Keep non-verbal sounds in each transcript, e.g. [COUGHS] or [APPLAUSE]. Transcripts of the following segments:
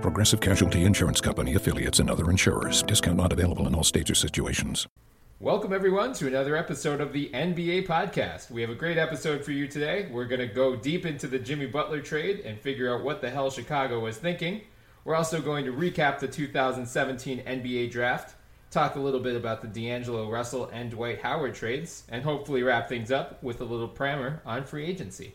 Progressive Casualty Insurance Company affiliates and other insurers. Discount not available in all states or situations. Welcome, everyone, to another episode of the NBA podcast. We have a great episode for you today. We're going to go deep into the Jimmy Butler trade and figure out what the hell Chicago was thinking. We're also going to recap the 2017 NBA draft, talk a little bit about the D'Angelo Russell and Dwight Howard trades, and hopefully wrap things up with a little primer on free agency.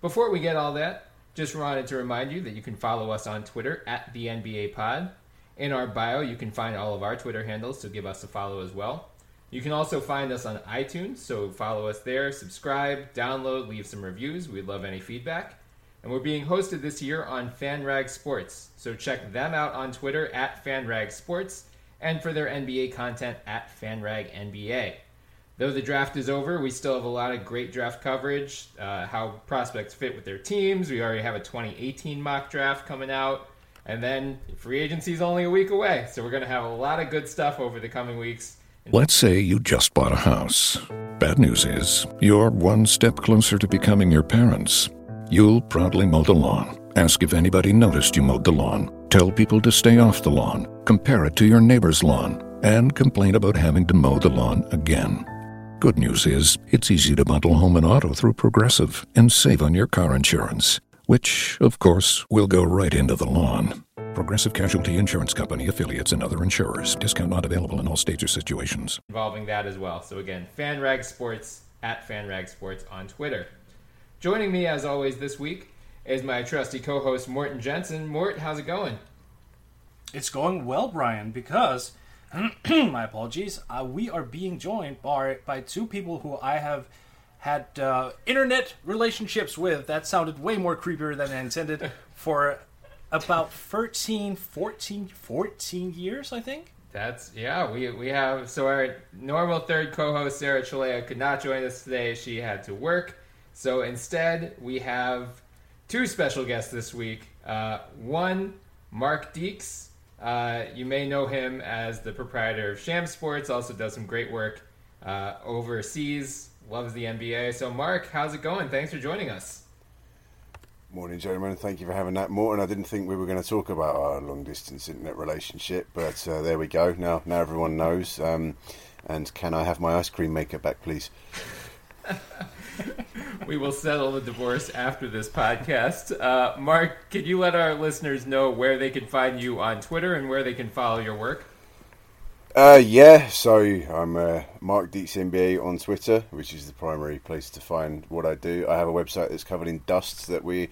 Before we get all that, just wanted to remind you that you can follow us on Twitter at the NBA Pod. In our bio, you can find all of our Twitter handles, so give us a follow as well. You can also find us on iTunes, so follow us there, subscribe, download, leave some reviews. We'd love any feedback. And we're being hosted this year on FanRag Sports, so check them out on Twitter at FanRag Sports and for their NBA content at FanRag NBA. Though the draft is over, we still have a lot of great draft coverage, uh, how prospects fit with their teams. We already have a 2018 mock draft coming out, and then free agency is only a week away. So we're going to have a lot of good stuff over the coming weeks. Let's say you just bought a house. Bad news is, you're one step closer to becoming your parents. You'll proudly mow the lawn. Ask if anybody noticed you mowed the lawn. Tell people to stay off the lawn. Compare it to your neighbor's lawn. And complain about having to mow the lawn again. Good news is, it's easy to bundle home and auto through Progressive and save on your car insurance, which, of course, will go right into the lawn. Progressive Casualty Insurance Company affiliates and other insurers. Discount not available in all states or situations. Involving that as well. So again, FanRag Sports at FanRag Sports on Twitter. Joining me as always this week is my trusty co-host Morten Jensen. Mort, how's it going? It's going well, Bryan, because [CLEARS THROAT] my apologies. Uh, we are being joined by by two people who I have had uh, internet relationships with. That sounded way more creepier than I intended [LAUGHS] for about 13, 14, 14 years, I think. That's yeah. We we have so our normal third co-host Sarah Chalea could not join us today. She had to work. So instead, we have two special guests this week. Uh, one, Mark Deeks. Uh, you may know him as the proprietor of Sham Sports. Also does some great work uh, overseas. Loves the NBA. So Mark, how's it going? Thanks for joining us. Morning, gentlemen. Thank you for having that, Morten. I didn't think we were going to talk about our long distance internet relationship, but uh, there we go. Now, now everyone knows. Um, and can I have my ice cream maker back, please? [LAUGHS] we will settle the divorce after this podcast. Uh, Mark, can you let our listeners know where they can find you on Twitter and where they can follow your work? Uh, yeah, so I'm uh, Mark Deeks NBA on Twitter, which is the primary place to find what I do. I have a website that's covered in dust that we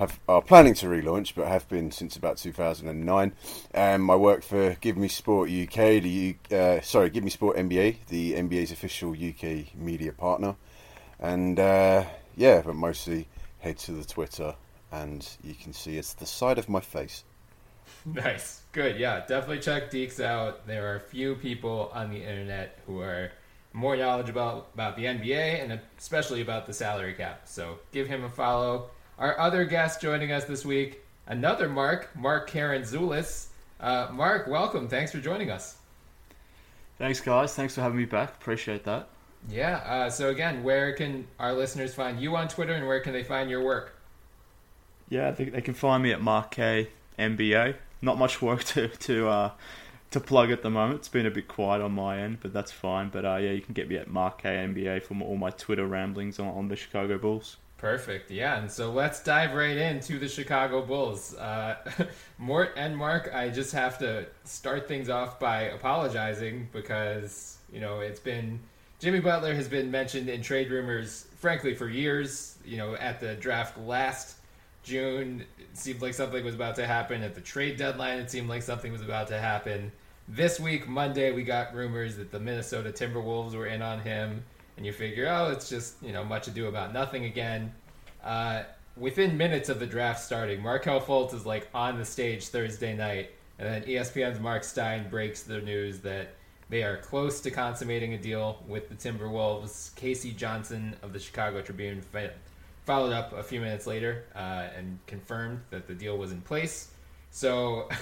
have are planning to relaunch, but have been since about 2009. Um, I work for Give Me Sport UK, the uh, sorry, Give Me Sport NBA, the NBA's official UK media partner, and uh, yeah, but mostly head to the Twitter, and you can see it's the side of my face. Nice. Good. Yeah, definitely check Deeks out. There are a few people on the internet who are more knowledgeable about the NBA and especially about the salary cap. So give him a follow. Our other guest joining us this week, another Mark, Mark Karantzoulis. Uh, Mark, welcome. Thanks for joining us. Thanks, guys. Thanks for having me back. Appreciate that. Yeah. Uh, so again, where can our listeners find you on Twitter, and where can they find your work? Yeah, they, they can find me at Mark K NBA. Not much work to to uh, to plug at the moment. It's been a bit quiet on my end, but that's fine. But uh, yeah, you can get me at Mark K NBA for all my Twitter ramblings on, on the Chicago Bulls. Perfect. Yeah, and so let's dive right into the Chicago Bulls. Uh, [LAUGHS] Mort and Mark, I just have to start things off by apologizing because you know it's been Jimmy Butler has been mentioned in trade rumors, frankly, for years. You know, at the draft last June, it seemed like something was about to happen. At the trade deadline, it seemed like something was about to happen. This week, Monday, we got rumors that the Minnesota Timberwolves were in on him and you figure, oh, it's just you know much ado about nothing again. Uh, within minutes of the draft starting, Markelle Fultz is like on the stage Thursday night, and then ESPN's Mark Stein breaks the news that they are close to consummating a deal with the Timberwolves. K.C. Johnson of the Chicago Tribune followed up a few minutes later uh, and confirmed that the deal was in place. So [LAUGHS]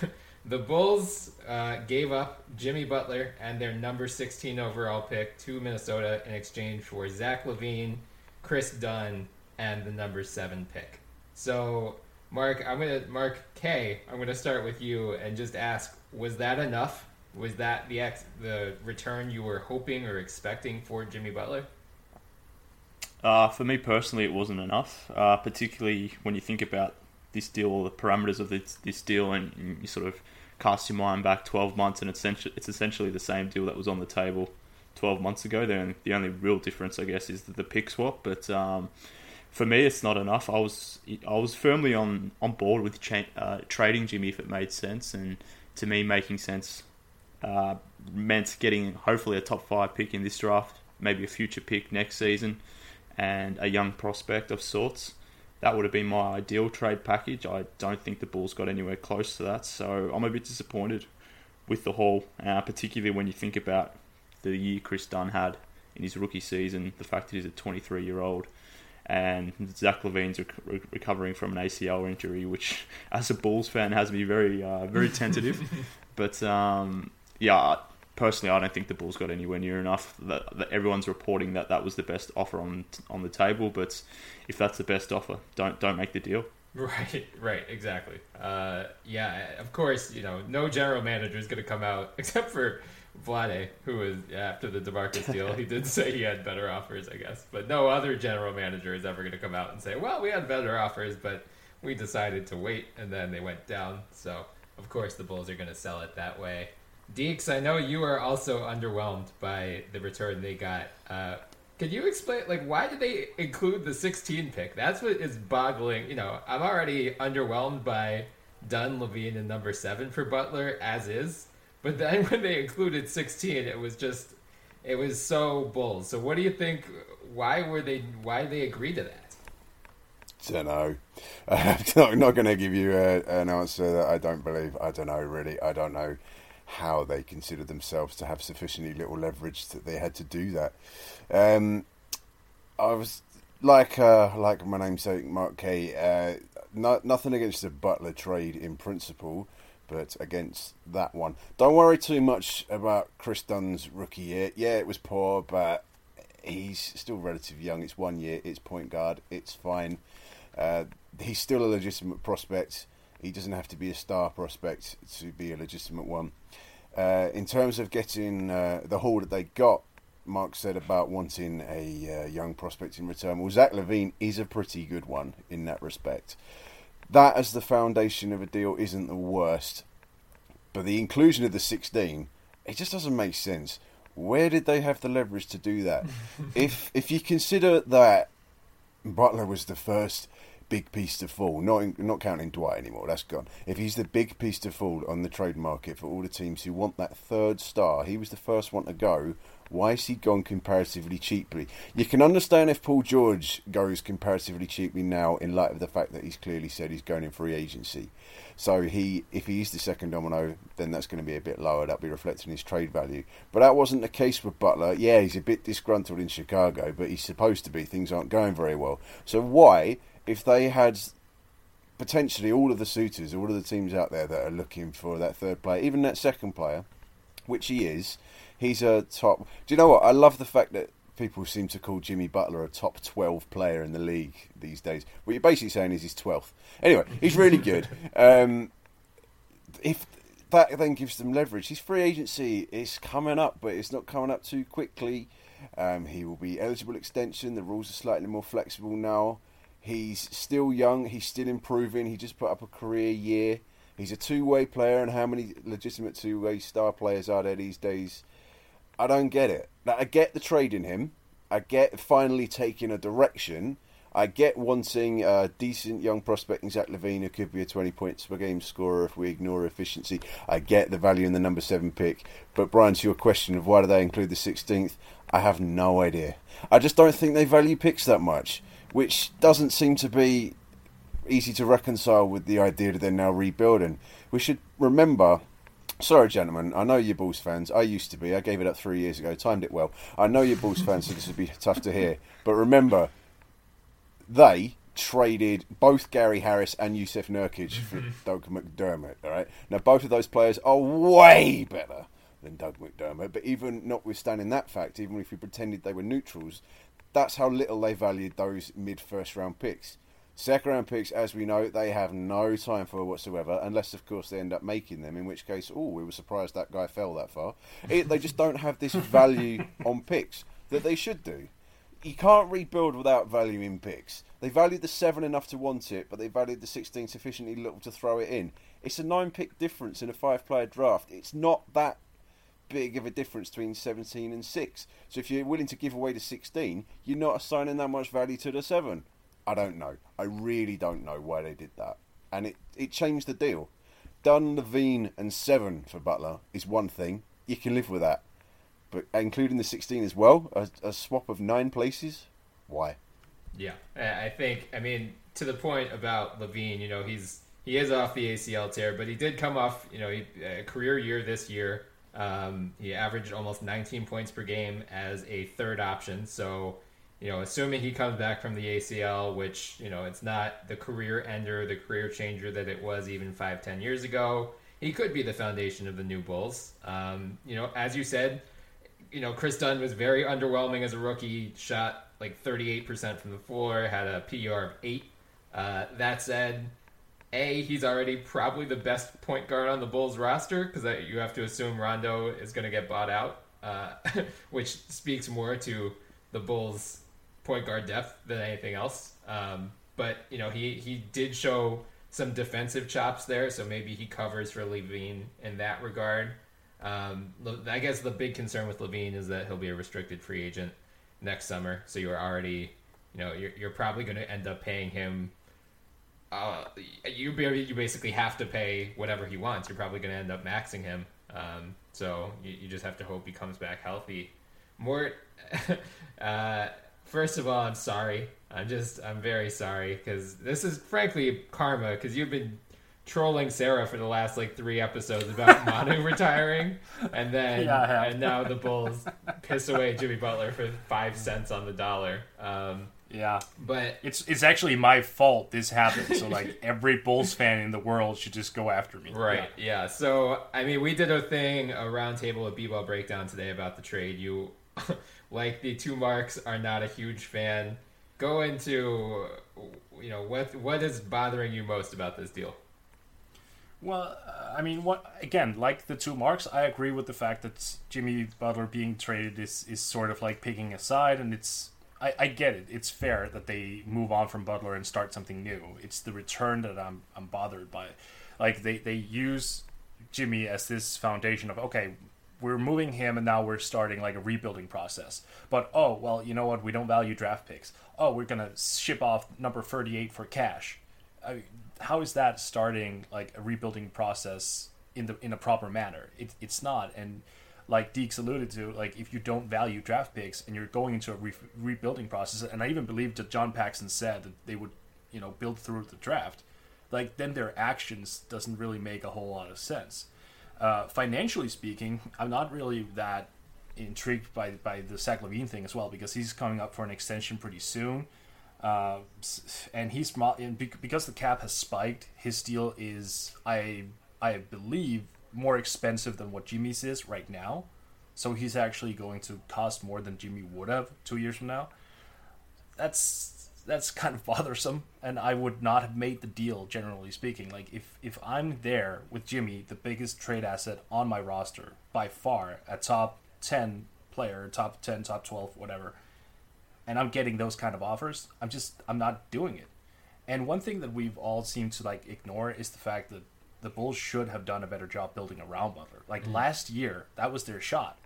The Bulls uh, gave up Jimmy Butler and their number 16 overall pick to Minnesota in exchange for Zach LaVine, Kris Dunn, and the number seven pick. So, Mark, I'm gonna Mark K. I'm gonna start with you and just ask: Was that enough? Was that the ex- the return you were hoping or expecting for Jimmy Butler? Uh, for me personally, it wasn't enough. Uh, particularly when you think about this deal, the parameters of this, this deal, and, and you sort of cast your mind back 12 months, and it's essentially, it's essentially the same deal that was on the table 12 months ago. Then the only real difference, I guess, is the, the pick swap. But um, for me, it's not enough. I was I was firmly on on board with cha- uh, trading Jimmy if it made sense, and to me, making sense uh, meant getting hopefully a top five pick in this draft, maybe a future pick next season, and a young prospect of sorts that would have been my ideal trade package. I don't think the Bulls got anywhere close to that, so I'm a bit disappointed with the haul, uh, particularly when you think about the year Kris Dunn had in his rookie season, the fact that he's a 23 year old, and Zach LaVine's rec- recovering from an ACL injury, which, [LAUGHS] as a Bulls fan, has me very, uh, very tentative. [LAUGHS] but um, yeah, personally, I don't think the Bulls got anywhere near enough. That, that, everyone's reporting that that was the best offer on on the table, but if that's the best offer, don't don't make the deal. [LAUGHS] Right, right, exactly. Uh, yeah, of course, you know, no general manager is going to come out [LAUGHS] except for Vlade, who was after the Demarcus [LAUGHS] deal. he did say he had better offers, I guess, but no other general manager is ever going to come out and say, "Well, we had better offers, but we decided to wait, and then they went down." So, of course, the Bulls are going to sell it that way. Deeks, I know you are also underwhelmed by the return they got. Uh, could you explain, like, why did they include the 16 pick? That's what is boggling. You know, I'm already underwhelmed by Dunn, LaVine, and number seven for Butler as is. But then [LAUGHS] when they included 16, it was just, it was so bull. So what do you think? Why were they? Why they agree to that? I don't know. [LAUGHS] I'm not going to give you a, an answer that I don't believe. I don't know. Really, I don't know how they considered themselves to have sufficiently little leverage that they had to do that. Um, I was like uh, like my namesake Mark K. Uh, no, nothing against the Butler trade in principle, but against that one. Don't worry too much about Kris Dunn's rookie year. Yeah, it was poor, but he's still relatively young. It's one year. It's point guard. It's fine. Uh, he's still a legitimate prospect. He doesn't have to be a star prospect to be a legitimate one. Uh, in terms of getting uh, the haul that they got, Mark said about wanting a uh, young prospect in return. Well, Zach LaVine is a pretty good one in that respect. That as the foundation of a deal isn't the worst, but the inclusion of the 16, it just doesn't make sense. Where did they have the leverage to do that? [LAUGHS] if if you consider that Butler was the first big piece to fall. Not not counting Dwight anymore. That's gone. If he's the big piece to fall on the trade market for all the teams who want that third star, he was the first one to go. Why is he gone comparatively cheaply? You can understand if Paul George goes comparatively cheaply now, in light of the fact that he's clearly said he's going in free agency. So he, if he is the second domino, then that's going to be a bit lower. That'll be reflecting his trade value. But that wasn't the case with Butler. Yeah, he's a bit disgruntled in Chicago, but he's supposed to be. Things aren't going very well. So why if they had potentially all of the suitors, all of the teams out there that are looking for that third player, even that second player, which he is, he's a top. Do you know what? I love the fact that people seem to call Jimmy Butler a top 12 player in the league these days. What you're basically saying is he's 12th. Anyway, he's really good. [LAUGHS] Um, if that then gives them leverage, his free agency is coming up, but it's not coming up too quickly. Um, he will be eligible extension. The rules are slightly more flexible now He's still young. He's still improving. He just put up a career year. He's a two-way player, and how many legitimate two-way star players are there these days? I don't get it. Like, I get the trade in him. I get finally taking a direction. I get wanting a decent young prospect in Zach LaVine who could be a 20 points per game scorer if we ignore efficiency. I get the value in the number seven pick. But, Bryan, to your question of why do they include the 16th, I have no idea. I just don't think they value picks that much, which doesn't seem to be easy to reconcile with the idea that they're now rebuilding. We should remember. Sorry, gentlemen. I know you're Bulls fans. I used to be. I gave it up three years ago. Timed it well. I know you're Bulls fans, so this would be tough to hear. But remember, they traded both Gary Harris and Jusuf Nurkic for mm-hmm. Doug McDermott. All right. Now both of those players are way better than Doug McDermott. But even notwithstanding that fact, even if we pretended they were neutrals, that's how little they valued those mid first round picks. Second round picks, as we know, they have no time for whatsoever, unless, of course, they end up making them, in which case, oh, we were surprised that guy fell that far. It, they just don't have this [LAUGHS] value on picks that they should do. You can't rebuild without valuing picks. They valued the 7 enough to want it, but they valued the 16 sufficiently little to throw it in. It's a 9 pick difference in a 5 player draft. It's not that big of a difference between 17 and 6. So if you're willing to give away the 16, you're not assigning that much value to the 7. I don't know. I really don't know why they did that. And it, it changed the deal. Dunn, LaVine, and 7 for Butler is one thing. You can live with that. But including the 16 as well, a, a swap of nine places? Why? Yeah, I think. I mean, to the point about LaVine, you know, he's he is off the ACL tear, but he did come off, you know, a career year this year. Um, he averaged almost 19 points per game as a third option. So, you know, assuming he comes back from the ACL, which you know, it's not the career ender, the career changer that it was even five, ten years ago. He could be the foundation of the new Bulls. Um, you know, as you said, you know, Kris Dunn was very underwhelming as a rookie. Shot like 38% from the floor, had a PER of 8. Uh, that said, A, he's already probably the best point guard on the Bulls roster because you have to assume Rondo is going to get bought out, uh, [LAUGHS] which speaks more to the Bulls' point guard depth than anything else. Um, but, you know, he, he did show some defensive chops there, so maybe he covers for LaVine in that regard. Um, I guess the big concern with LaVine is that he'll be a restricted free agent next summer. So you're already, you know, you're, you're probably going to end up paying him. You you basically have to pay whatever he wants. You're probably going to end up maxing him. Um, so you, you just have to hope he comes back healthy. Mort, [LAUGHS] uh, first of all, I'm sorry. I'm just I'm very sorry because this is frankly karma because you've been trolling Sarah for the last like three episodes about [LAUGHS] Manu retiring, and then Yeah, and now the Bulls piss away Jimmy Butler for five cents on the dollar. Um, Yeah. but It's it's actually my fault this happened. So like [LAUGHS] every Bulls fan in the world should just go after me. right, yeah. So I mean, we did a thing, a roundtable of b-ball breakdown today about the trade. You, [LAUGHS] like the two marks, are not a huge fan. Go into, you know, what what is bothering you most about this deal? Well, uh, I mean, what again? Like the two marks, I agree with the fact that Jimmy Butler being traded is is sort of like picking a side, and it's I, I get it. It's fair that they move on from Butler and start something new. It's the return that I'm I'm bothered by. Like they they use Jimmy as this foundation of okay, we're moving him and now we're starting like a rebuilding process. But oh well, you know what? We don't value draft picks. Oh, we're gonna ship off number thirty eight for cash. I, how is that starting like a rebuilding process in the in a proper manner? It, it's not. And like Deeks alluded to, like if you don't value draft picks and you're going into a re- rebuilding process, and I even believe that John Paxson said that they would, you know, build through the draft. Like then their actions doesn't really make a whole lot of sense. Uh, financially speaking, I'm not really that intrigued by by the Zach LaVine thing as well because he's coming up for an extension pretty soon. Uh, and he's and because the cap has spiked, his deal is I I believe more expensive than what Jimmy's is right now. So he's actually going to cost more than Jimmy would have two years from now. That's that's kind of [LAUGHS] bothersome, and I would not have made the deal. Generally speaking, like if if I'm there with Jimmy, the biggest trade asset on my roster by far, a top ten player, top ten, top twelve, whatever and I'm getting those kind of offers, I'm just I'm not doing it. And one thing that we've all seemed to like ignore is the fact that the Bulls should have done a better job building around Butler. Like mm. last year, that was their shot,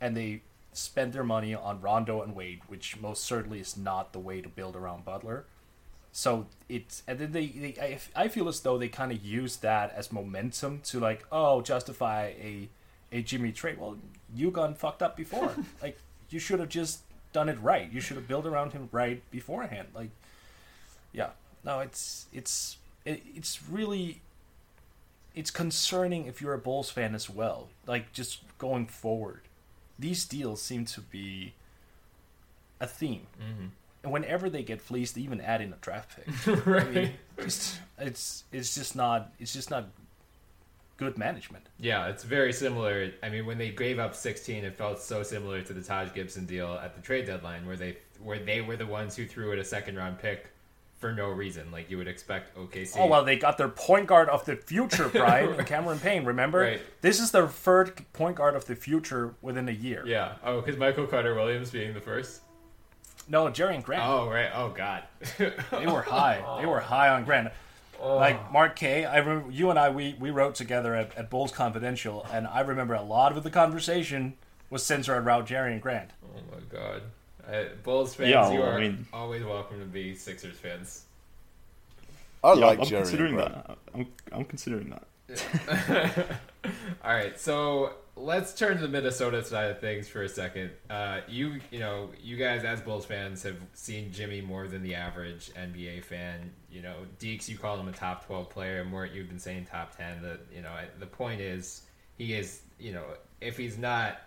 and they spent their money on Rondo and Wade, which most certainly is not the way to build around Butler. So it's and then they, they I, I feel as though they kind of use that as momentum to like oh justify a a Jimmy trade. Well, you got fucked up before. [LAUGHS] like you should have just done it right. You should have built around him right beforehand. Like yeah, no, it's it's it, it's really it's concerning if you're a Bulls fan as well. Like just going forward, these deals seem to be a theme. Mm-hmm. And whenever they get fleeced, they even add in a draft pick. right. [LAUGHS] I mean, it's, it's it's just not it's just not good management. Yeah, it's very similar. I mean, when they gave up 16, it felt so similar to the Taj Gibson deal at the trade deadline, where they where they were the ones who threw it a second round pick for no reason, like you would expect OKC. Oh well, they got their point guard of the future, [LAUGHS] Bryan Cameron Payne. Remember, Right. this is their third point guard of the future within a year. Yeah. Oh, because Michael Carter Williams being the first. No, Jerian Grant. Oh right. Oh God. [LAUGHS] They were high. They were high on Grant. Oh. Like Mark K, I remember you and I we, we wrote together at, at Bulls Confidential, and I remember a lot of the conversation was centered around Jerian Grant. oh my God. I, Bulls fans, Yeah, you are I mean- always welcome to be Sixers fans. I Yeah, like I'm Jerry. considering Grant. that. I'm, I'm considering that. [LAUGHS] All right, so let's turn to the Minnesota side of things for a second. Uh, you, you know, you guys as Bulls fans have seen Jimmy more than the average NBA fan. You know, Deeks, you call him a top twelve player. Mort, you've been saying top ten. The you know, the point is he is. You know, if he's not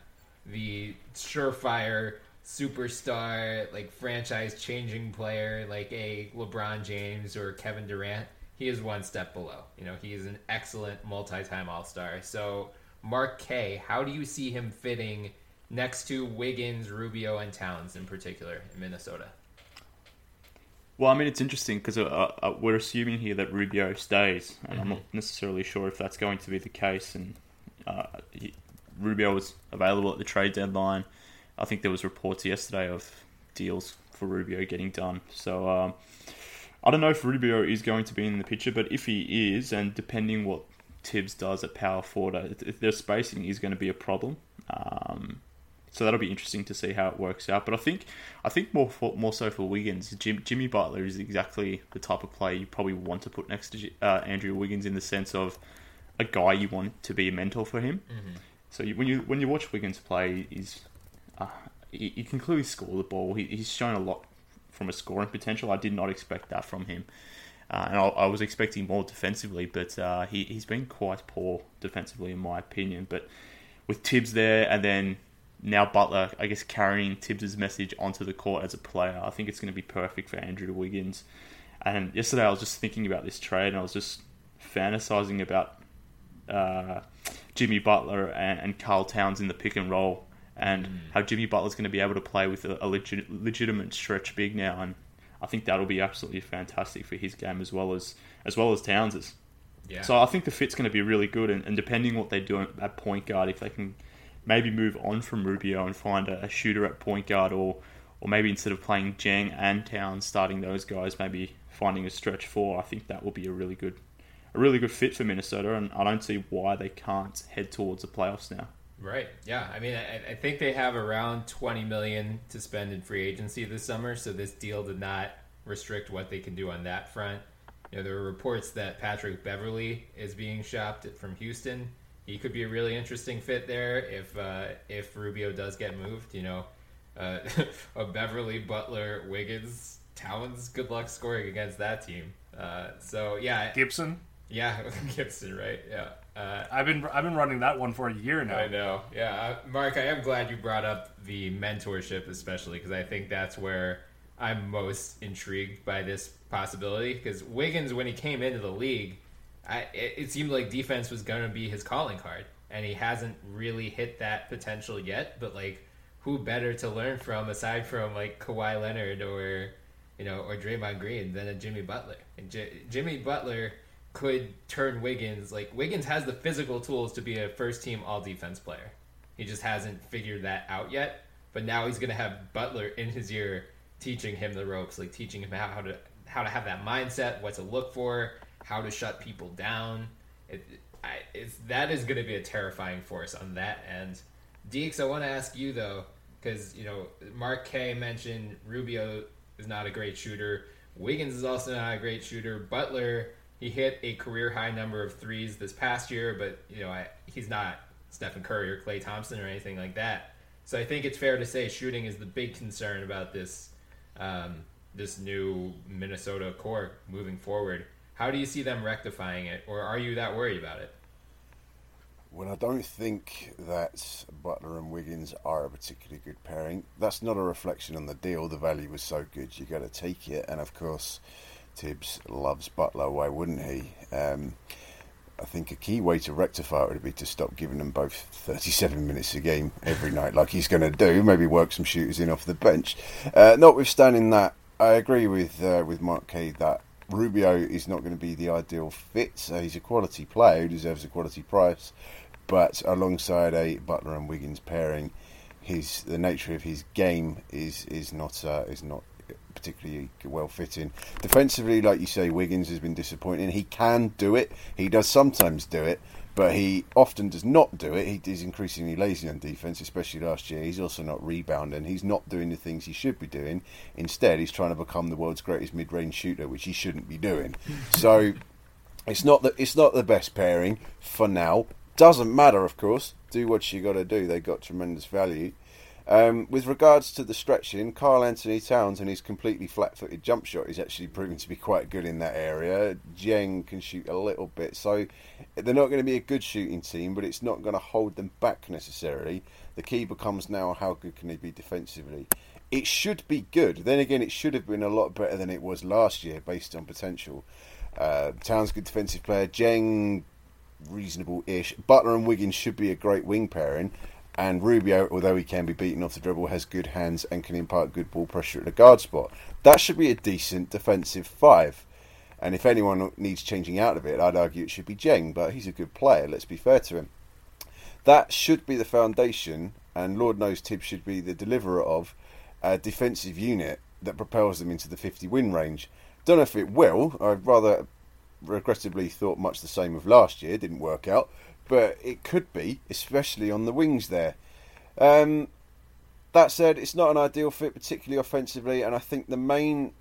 the surefire superstar, like franchise changing player, like a LeBron James or Kevin Durant, he is one step below. You know, he is an excellent multi time All Star. So, Mark K, how do you see him fitting next to Wiggins, Rubio, and Towns in particular in Minnesota? Well, I mean, it's interesting because uh, uh, we're assuming here that Rubio stays, and I'm not necessarily sure if that's going to be the case. And uh, he, Rubio was available at the trade deadline. I think there was reports yesterday of deals for Rubio getting done. So um, I don't know if Rubio is going to be in the picture, but if he is, and depending what Thibs does at power forward, uh, their spacing is going to be a problem. Um, so that'll be interesting to see how it works out. But I think, I think more for, more so for Wiggins, Jim, Jimmy Butler is exactly the type of player you probably want to put next to uh, Andrew Wiggins in the sense of a guy you want to be a mentor for him. So you, when you when you watch Wiggins play, he's uh, he, he can clearly score the ball. He, he's shown a lot from a scoring potential. I did not expect that from him. Uh, and I, I was expecting more defensively, but uh, he, he's been quite poor defensively, in my opinion. But with Thibs there, and then now Butler, I guess, carrying Thibs' message onto the court as a player, I think it's going to be perfect for Andrew Wiggins. And yesterday I was just thinking about this trade, and I was just fantasizing about uh, Jimmy Butler and, and Karl Towns in the pick and roll, and mm. how Jimmy Butler's going to be able to play with a, a legit, legitimate stretch big now, and I think that'll be absolutely fantastic for his game as well as as well as Towns's. Yeah. So I think the fit's going to be really good, and, and depending what they do at point guard, if they can maybe move on from Rubio and find a, a shooter at point guard, or or maybe instead of playing Dieng and Towns, starting those guys, maybe finding a stretch four, I think that will be a really good a really good fit for Minnesota, and I don't see why they can't head towards the playoffs now. Right. Yeah. I mean, I, I think they have around 20 million to spend in free agency this summer, so this deal did not restrict what they can do on that front. You know, there were reports that Patrick Beverley is being shopped from Houston. He could be a really interesting fit there if uh, if Rubio does get moved. You know, uh, [LAUGHS] a Beverley, Butler, Wiggins, Towns. Good luck scoring against that team. Uh, so yeah, Gibson. yeah, [LAUGHS] Gibson, right? Yeah. Uh, I've been I've been running that one for a year now. I know. Yeah, Mark, I am glad you brought up the mentorship, especially because I think that's where I'm most intrigued by this possibility. Because Wiggins, when he came into the league, I, it, it seemed like defense was going to be his calling card, and he hasn't really hit that potential yet. But like, who better to learn from aside from like Kawhi Leonard or you know or Draymond Green than a Jimmy Butler? And J- Jimmy Butler could turn Wiggins like Wiggins has the physical tools to be a first team all defense player. He just hasn't figured that out yet. But now he's gonna have Butler in his ear teaching him the ropes, like teaching him how to how to have that mindset, what to look for, how to shut people down. It, I, it's that is going to be a terrifying force on that end. Deeks, I want to ask you though, because you know Mark K mentioned Rubio is not a great shooter. Wiggins is also not a great shooter. Butler, he hit a career high number of threes this past year, but you know I, he's not Stephen Curry or Klay Thompson or anything like that. So I think it's fair to say shooting is the big concern about this um, this new Minnesota core moving forward. How do you see them rectifying it, or are you that worried about it? Well, I don't think that Butler and Wiggins are a particularly good pairing. That's not a reflection on the deal. The value was so good, you got to take it. And of course, Thibs loves Butler. Why wouldn't he? Um, I think a key way to rectify it would be to stop giving them both 37 minutes a game every night, like he's going to do. Maybe work some shooters in off the bench. Uh, notwithstanding that, I agree with uh, with Mark K that Rubio is not going to be the ideal fit. So he's a quality player who deserves a quality price, but alongside a Butler and Wiggins pairing, his the nature of his game is is not uh, is not particularly well fitting. Defensively, like you say, Wiggins has been disappointing. He can do it. He does sometimes do it, but he often does not do it. He is increasingly lazy on defense, especially last year. He's also not rebounding. He's not doing the things he should be doing. Instead, he's trying to become the world's greatest mid-range shooter, which he shouldn't be doing. [LAUGHS] So, it's not that it's not the best pairing for now. Doesn't matter, of course. Do what you got to do. They got tremendous value. Um, with regards to the stretching, Karl Anthony Towns and his completely flat-footed jump shot is actually proving to be quite good in that area. Dieng can shoot a little bit, so they're not going to be a good shooting team, but it's not going to hold them back necessarily. The key becomes now how good can they be defensively. It should be good. Then again, it should have been a lot better than it was last year based on potential. Uh, Towns good defensive player. Dieng, reasonable-ish. Butler and Wiggins should be a great wing pairing. And Rubio, although he can be beaten off the dribble, has good hands and can impart good ball pressure at the guard spot. That should be a decent defensive five. And if anyone needs changing out of it, I'd argue it should be Dieng, but he's a good player, let's be fair to him. That should be the foundation, and Lord knows Thibs should be the deliverer of a defensive unit that propels them into the 50 win range. Don't know if it will. I'd rather regrettably thought much the same of last year, didn't work out but it could be, especially on the wings there. Um, that said, it's not an ideal fit, particularly offensively, and I think the main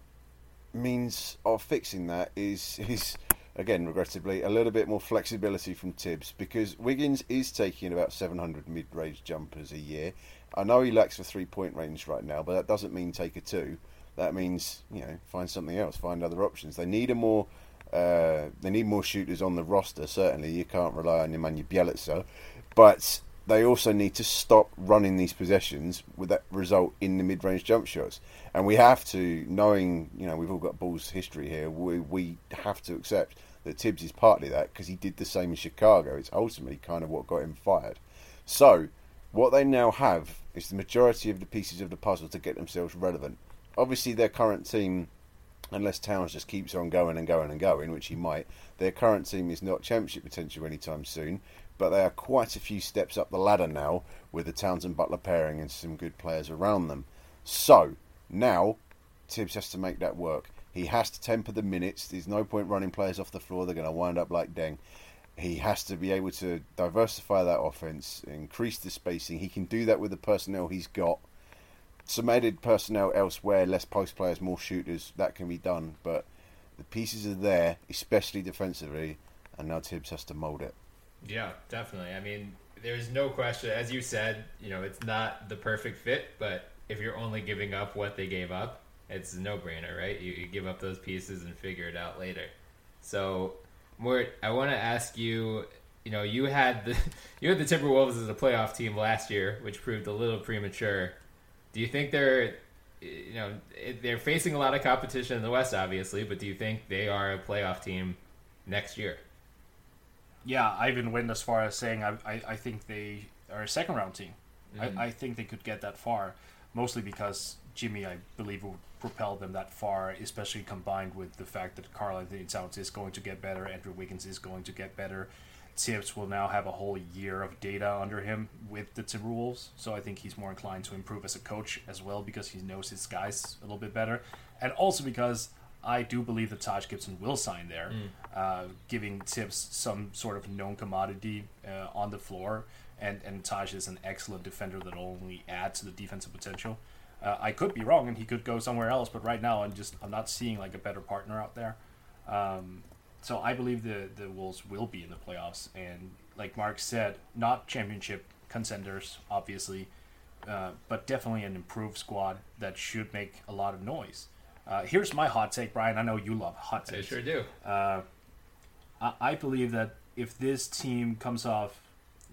means of fixing that is [LAUGHS] is again, regrettably, a little bit more flexibility from Thibs because Wiggins is taking about 700 mid-range jumpers a year. I know he lacks the three-point range right now, but that doesn't mean take a two. That means you know find something else, find other options. They need a more uh, they need more shooters on the roster. Certainly, you can't rely on Nemanja Bjelica, but they also need to stop running these possessions with that result in the mid-range jump shots. And we have to, knowing you know we've all got Bulls history here, we we have to accept that Thibs is partly that because he did the same in Chicago. It's ultimately kind of what got him fired. So what they now have is the majority of the pieces of the puzzle to get themselves relevant. Obviously, their current team unless Towns just keeps on going and going and going, which he might. Their current team is not championship potential anytime soon, but they are quite a few steps up the ladder now with the Towns and Butler pairing and some good players around them. So now Thibs has to make that work. He has to temper the minutes. There's no point running players off the floor. They're going to wind up like Deng. He has to be able to diversify that offense, increase the spacing. He can do that with the personnel he's got some added personnel elsewhere, less post players, more shooters, that can be done. But the pieces are there, especially defensively, and now Thibs has to mould it. Yeah, definitely. I mean, there's no question. As you said, you know, it's not the perfect fit, but if you're only giving up what they gave up, it's a no-brainer, right? You, you give up those pieces and figure it out later. So, Mort, I want to ask you. You know, you had the [LAUGHS] you had the Timberwolves as a playoff team last year, which proved a little premature. Do you think they're, you know, they're facing a lot of competition in the West, obviously, but do you think they are a playoff team next year? Yeah, I even went as far as saying I, I, I think they are a second round team. Mm-hmm. I, I think they could get that far, mostly because Jimmy, I believe, will propel them that far, especially combined with the fact that Karl-Anthony Towns is going to get better, Andrew Wiggins is going to get better. Thibs will now have a whole year of data under him with the Timberwolves, so I think he's more inclined to improve as a coach as well because he knows his guys a little bit better, and also because I do believe that Taj Gibson will sign there, uh, giving Thibs some sort of known commodity uh, on the floor, and and Taj is an excellent defender that only add to the defensive potential. Uh, I could be wrong, and he could go somewhere else, but right now I'm just I'm not seeing like a better partner out there. Um, so I believe the the Wolves will be in the playoffs, and like Mark said, not championship contenders, obviously, uh, but definitely an improved squad that should make a lot of noise. Uh, here's my hot take, Bryan. I know you love hot takes. I sure do. I, I believe that if this team comes off,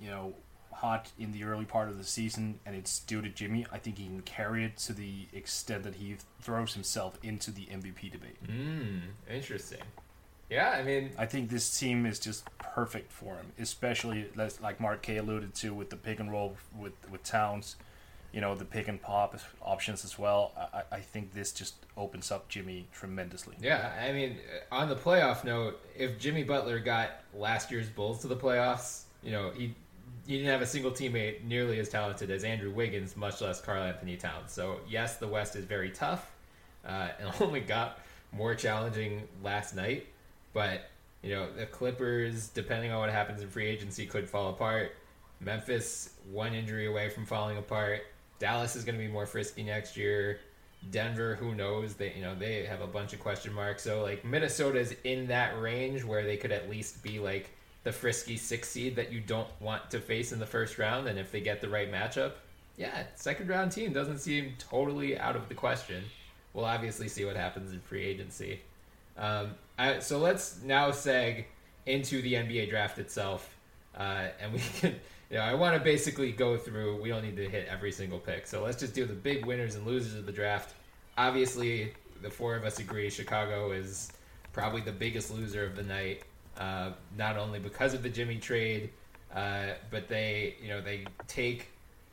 you know, hot in the early part of the season and it's due to Jimmy, I think he can carry it to the extent that he throws himself into the MVP debate. Mm, interesting. Yeah, I mean, I think this team is just perfect for him, especially like- Mark K alluded to with the pick and roll with with Towns, you know, the pick and pop options as well. I, I- I think this just opens up Jimmy tremendously. yeah, I mean, uh, on the playoff note, if Jimmy Butler got last year's Bulls to the playoffs, you know, he he didn't have a single teammate nearly as talented as Andrew Wiggins, much less Karl Anthony Towns. So yes, the West is very tough, uh, and [LAUGHS] only got more challenging last night. But you know, the Clippers, depending on what happens in free agency, could fall apart. Memphis, one injury away from falling apart. Dallas is going to be more frisky next year. Denver, who knows? They you know they have a bunch of question marks. So like Minnesota's in that range where they could at least be like the frisky six seed that you don't want to face in the first round. And if they get the right matchup, yeah, second round team doesn't seem totally out of the question. We'll obviously see what happens in free agency. Um, I, so let's now seg into the NBA draft itself, uh, and we can. You know, I want to basically go through. We don't need to hit every single pick, so let's just do the big winners and losers of the draft. Obviously, the four of us agree Chicago is probably the biggest loser of the night. Uh, not only because of the Jimmy trade, uh, but they, you know, they take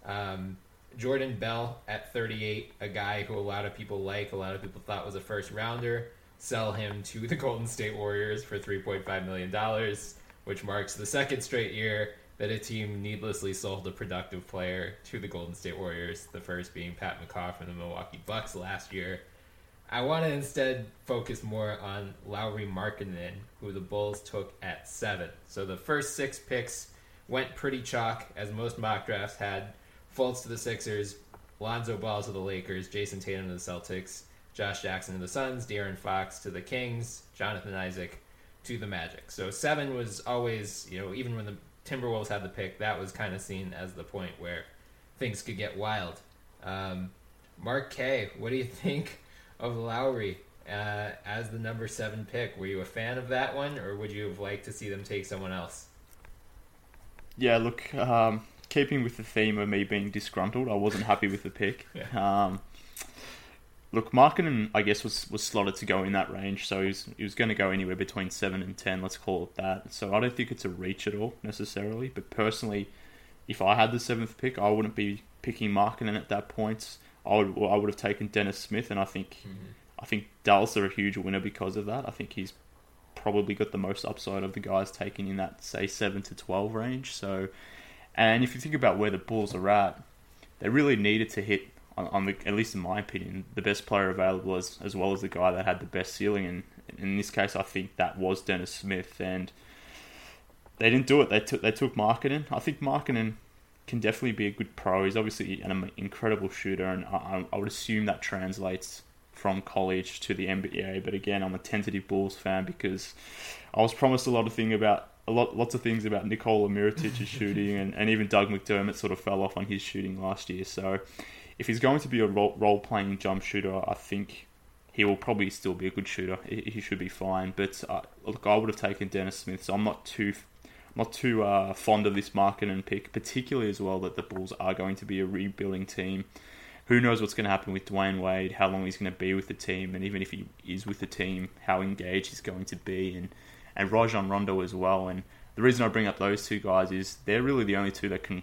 um, Jordan Bell at 38, a guy who a lot of people like, a lot of people thought was a first rounder, sell him to the Golden State Warriors for $3.5 million, which marks the second straight year that a team needlessly sold a productive player to the Golden State Warriors, the first being Pat McCaw from the Milwaukee Bucks last year. I want to instead focus more on Lauri Markkanen, who the Bulls took at seven. So the first six picks went pretty chalk, as most mock drafts had. Fultz to the Sixers, Lonzo Ball to the Lakers, Jayson Tatum to the Celtics, Josh Jackson to the Suns, De'Aaron Fox to the Kings, Jonathan Isaac to the Magic. So seven was always, you know, even when the Timberwolves had the pick, that was kind of seen as the point where things could get wild. Um, Mark K, what do you [LAUGHS] think of Lauri uh, as the number seven pick? Were you a fan of that one, or would you have liked to see them take someone else? Yeah, look, um, keeping with the theme of me being disgruntled, I wasn't happy with the pick. [LAUGHS] Um, look, Markkanen, I guess, was, was slotted to go in that range, so he was, he was going to go anywhere between 7 and 10, let's call it that. So I don't think it's a reach at all, necessarily. But personally, if I had the seventh pick, I wouldn't be picking Markkanen at that point. I would, I would have taken Dennis Smith, and I think mm-hmm. I think Dallas are a huge winner because of that. I think he's probably got the most upside of the guys taken in that say seven to twelve range. So, and if you think about where the Bulls are at, they really needed to hit on, on the at least in my opinion the best player available as as well as the guy that had the best ceiling. And in this case, I think that was Dennis Smith, and they didn't do it. They took they took Markkanen. I think Markkanen can definitely be a good pro. He's obviously an incredible shooter, and I, I would assume that translates from college to the NBA. But again, I'm a tentative Bulls fan because I was promised a lot of thing about a lot, lots of things about Nikola Mirotic's shooting, [LAUGHS] and, and even Doug McDermott sort of fell off on his shooting last year. So if he's going to be a role, playing jump shooter, I think he will probably still be a good shooter. He, should be fine. But uh, look, I would have taken Dennis Smith, so I'm not too. Not too uh, fond of this Markkanen pick, particularly as well that the Bulls are going to be a rebuilding team who knows what's going to happen with Dwyane Wade, how long he's going to be with the team, and even if he is with the team, how engaged he's going to be, and and Rajon Rondo as well. And the reason I bring up those two guys is they're really the only two that can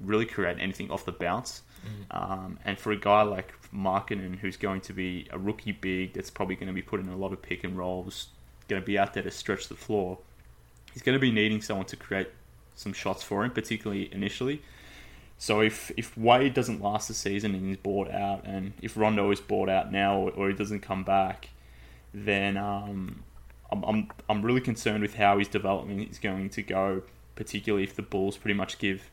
really create anything off the bounce. Um, and for a guy like Markkanen, who's going to be a rookie big, that's probably going to be put in a lot of pick and rolls, going to be out there to stretch the floor. he's going to be needing someone to create some shots for him, particularly initially. So if if Wade doesn't last the season and he's bought out, and if Rondo is bought out now or, or he doesn't come back, then um, I'm, I'm I'm really concerned with how his development is going to go, particularly if the Bulls pretty much give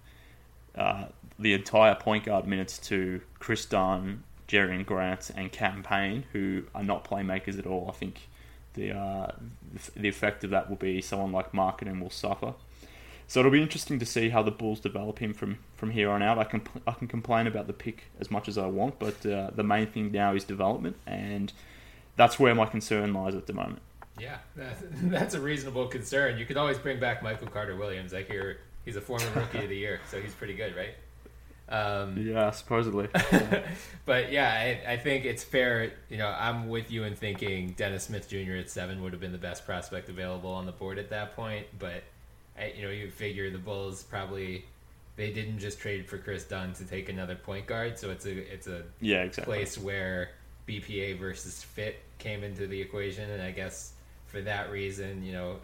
uh, the entire point guard minutes to Kris Dunn, Jerian Grant, and Cam Payne, who are not playmakers at all. I think the uh, the effect of that will be someone like Markkanen will suffer. So it'll be interesting to see how the Bulls develop him from, from here on out. I can I can complain about the pick as much as I want, but uh, the main thing now is development, and that's where my concern lies at the moment. Yeah, [LAUGHS] that's a reasonable concern. You could always bring back Michael Carter Williams. I hear he's a former Rookie of the Year, so he's pretty good, right? Um, yeah, supposedly. [LAUGHS] but yeah, I, I, think it's fair. You know, I'm with you in thinking Dennis Smith Jr. at seven would have been the best prospect available on the board at that point, but you know, you figure the Bulls probably they didn't just trade for Kris Dunn to take another point guard, so it's a it's a yeah exactly. place where BPA versus fit came into the equation, and I guess for that reason, you know,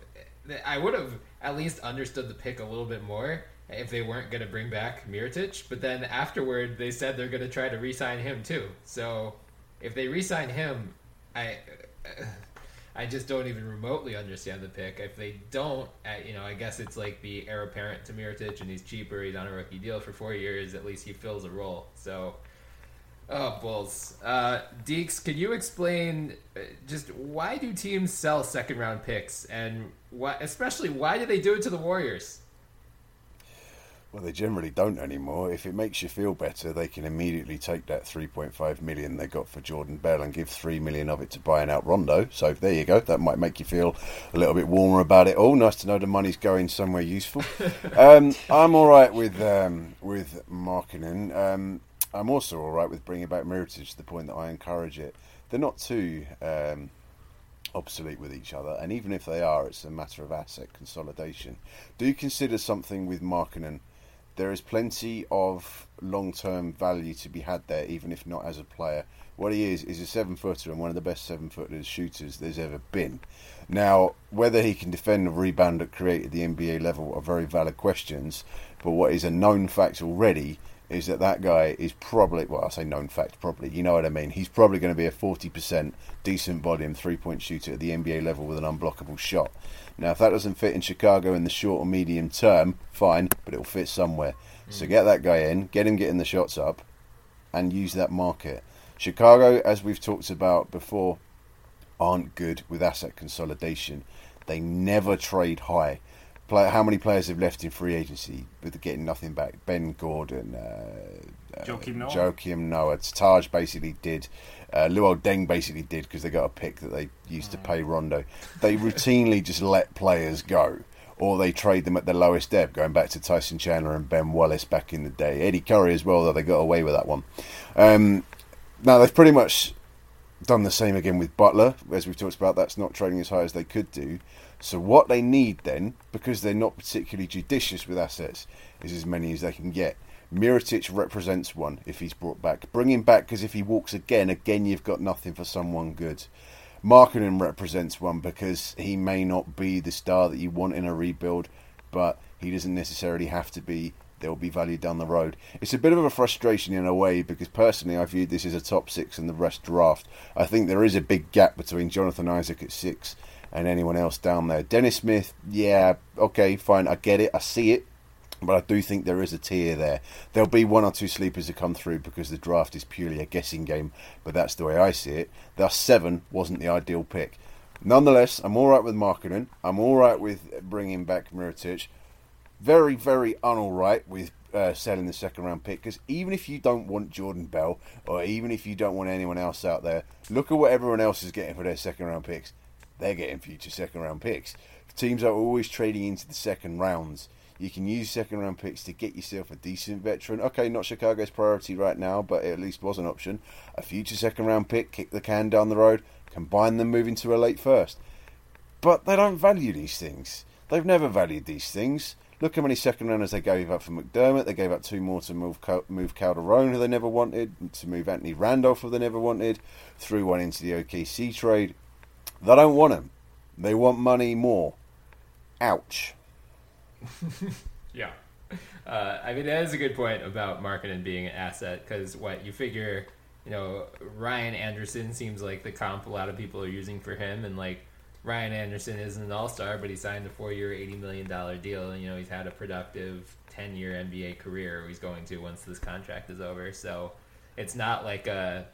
I would have at least understood the pick a little bit more if they weren't going to bring back Mirotic, but then afterward they said they're going to try to re-sign him too. So if they re-sign him, I I just don't even remotely understand the pick. If they don't, you know, I guess it's like the heir apparent to Mirotic, and he's cheaper. He's on a rookie deal for four years. At least he fills a role. So, oh bulls. Uh, Deeks, can you explain uh, just why do teams sell second round picks, and why, especially why do they do it to the Warriors? Well, they generally don't anymore. If it makes you feel better, they can immediately take that 3.5 million they got for Jordan Bell and give 3 million of it to buying out Rondo. So there you go. That might make you feel a little bit warmer about it all. Nice to know the money's going somewhere useful. [LAUGHS] um, I'm all right with um, with Markkanen. Um, I'm also all right with bringing back Mirotic to the point that I encourage it. They're not too um, obsolete with each other, and even if they are, it's a matter of asset consolidation. Do you consider something with Markkanen? There is plenty of long term value to be had there, even if not as a player. What he is is a seven footer and one of the best seven footers shooters there's ever been. Now, whether he can defend and rebound at create at the NBA level are very valid questions, but what is a known fact already is that that guy is probably, well, I say known fact, probably, you know what I mean. He's probably going to be a 40% decent volume three point shooter at the NBA level with an unblockable shot. Now, if that doesn't fit in Chicago in the short or medium term, fine, but it'll fit somewhere. Mm. So get that guy in, get him getting the shots up, and use that market. Chicago, as we've talked about before, aren't good with asset consolidation. They never trade high. Play, how many players have left in free agency with getting nothing back? Ben Gordon, uh, uh, Joakim Noah. Joakim Noah. Taj basically did. Uh, Luol Deng basically did because they got a pick that they used to pay Rondo. They [LAUGHS] routinely just let players go, or they trade them at the lowest ebb, going back to Tyson Chandler and Ben Wallace back in the day. Eddie Curry as well, though they got away with that one. Um, now they've pretty much done the same again with Butler, as we've talked about. That's not trading as high as they could do. So what they need then, because they're not particularly judicious with assets, is as many as they can get. Mirotic represents one if he's brought back. Bring him back because if he walks again, again you've got nothing for someone good. Markkanen represents one because he may not be the star that you want in a rebuild, but he doesn't necessarily have to be. There will be value down the road. It's a bit of a frustration in a way because personally I viewed this as a top six and the rest draft. I think there is a big gap between Jonathan Isaac at six and anyone else down there. Dennis Smith, yeah, okay, fine, I get it, I see it but I do think there is a tier there. There'll be one or two sleepers that come through because the draft is purely a guessing game, but that's the way I see it. Thus, seven wasn't the ideal pick. Nonetheless, I'm all right with Markkanen. I'm all right with bringing back Mirotic. Very, very unalright with uh, selling the second round pick because even if you don't want Jordan Bell or even if you don't want anyone else out there, look at what everyone else is getting for their second round picks. They're getting future second round picks. Teams are always trading into the second rounds. You can use second round picks to get yourself a decent veteran. Okay, not Chicago's priority right now, but it at least was an option. A future second round pick, kick the can down the road, combine them moving to a late first. But they don't value these things. They've never valued these things. Look how many second rounders they gave up for McDermott. They gave up two more to move move Calderon, who they never wanted, to move Anthony Randolph, who they never wanted. Threw one into the OKC trade. They don't want him. They want money more. Ouch. Yeah. Uh, I mean, that is a good point about Markkanen being an asset because what you figure, you know, Ryan Anderson seems like the comp a lot of people are using for him, and like Ryan Anderson isn't an all star, but he signed a four year, $80 million deal, and you know, he's had a productive 10 year NBA career, he's going to once this contract is over. So it's not like a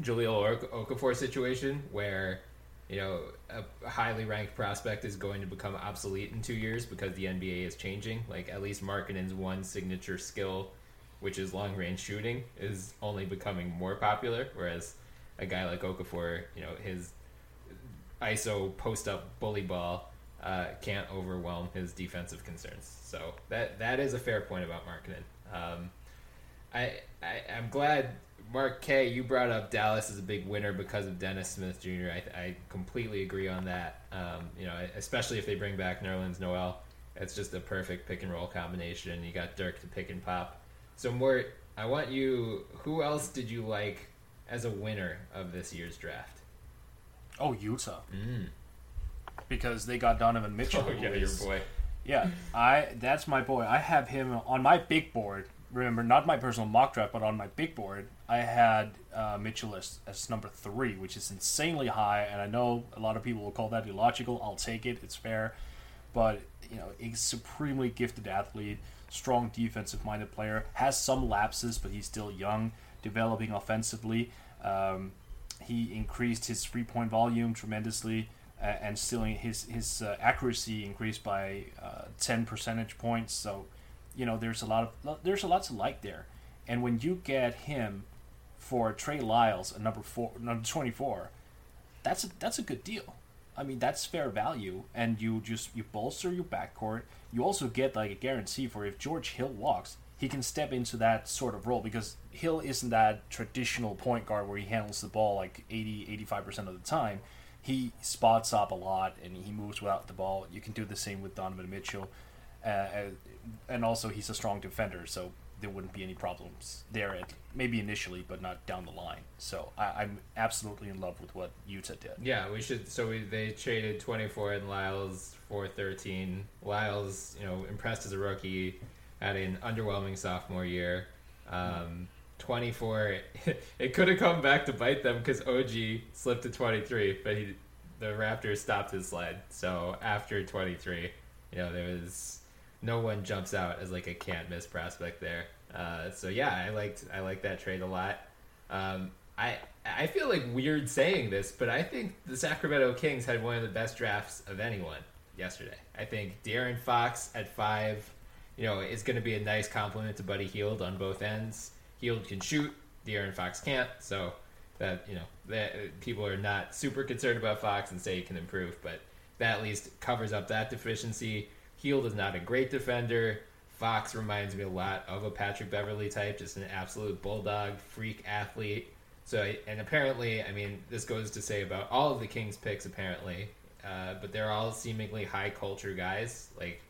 Jahlil Okafor situation where you know, a highly ranked prospect is going to become obsolete in two years because the NBA is changing. Like at least Markkanen's one signature skill, which is long range shooting, is only becoming more popular. Whereas a guy like Okafor, you know, his ISO post up bully ball uh, can't overwhelm his defensive concerns. So that that is a fair point about Markkinen. Um, I, I I'm glad Mark K, you brought up Dallas as a big winner because of Dennis Smith Jr. I, I completely agree on that. Um, you know, especially if they bring back Nerlens Noel, it's just a perfect pick and roll combination. You got Dirk to pick and pop. So, Mort, I want you. Who else did you like as a winner of this year's draft? Oh, Utah. Mm. Because they got Donovan [LAUGHS] Mitchell. Oh, yeah, your boy. Yeah, I. That's my boy. I have him on my big board remember not my personal mock draft, but on my big board, I had uh, Mitchell as, as number three, which is insanely high. And I know a lot of people will call that illogical. I'll take it; it's fair. But you know, a supremely gifted athlete, strong defensive-minded player, has some lapses, but he's still young, developing offensively. Um, he increased his three-point volume tremendously. And still his his uh, accuracy increased by uh, 10 percentage points. So you know, there's a lot of there's a lot to like there. And when you get him for Trey Lyles, a number four, number twenty four, that's a, that's a good deal. I mean, that's fair value, and you just you bolster your backcourt. You also get like a guarantee for if George Hill walks, he can step into that sort of role because Hill isn't that traditional point guard where he handles the ball like 80 85% of the time. He spots up a lot and he moves without the ball. You can do the same with Donovan Mitchell. Uh, and also he's a strong defender, so there wouldn't be any problems there. At maybe initially, but not down the line. So I, am absolutely in love with what Utah did. Yeah, we should. So we, they traded 24 and Lyles for 13. Lyles, you know, impressed as a rookie, had an underwhelming sophomore year. Um, 24. [LAUGHS] it could have come back to bite them because OG slipped to 23, but he, the Raptors stopped his slide. So after 23, you know, there was no one jumps out as like a can't miss prospect there. Uh, so yeah, I liked I like that trade a lot. Um, I I feel like weird saying this, but I think the Sacramento Kings had one of the best drafts of anyone yesterday. I think De'Aaron Fox at five, you know, is going to be a nice compliment to Buddy Hield on both ends. Hield can shoot, De'Aaron Fox can't, so that you know that people are not super concerned about Fox and say he can improve, but that at least covers up that deficiency. Hield is not a great defender. Fox reminds me a lot of a Patrick Beverley type, just an absolute bulldog, freak athlete. So, and apparently, I mean, this goes to say about all of the Kings picks, apparently, uh, but they're all seemingly high culture guys, like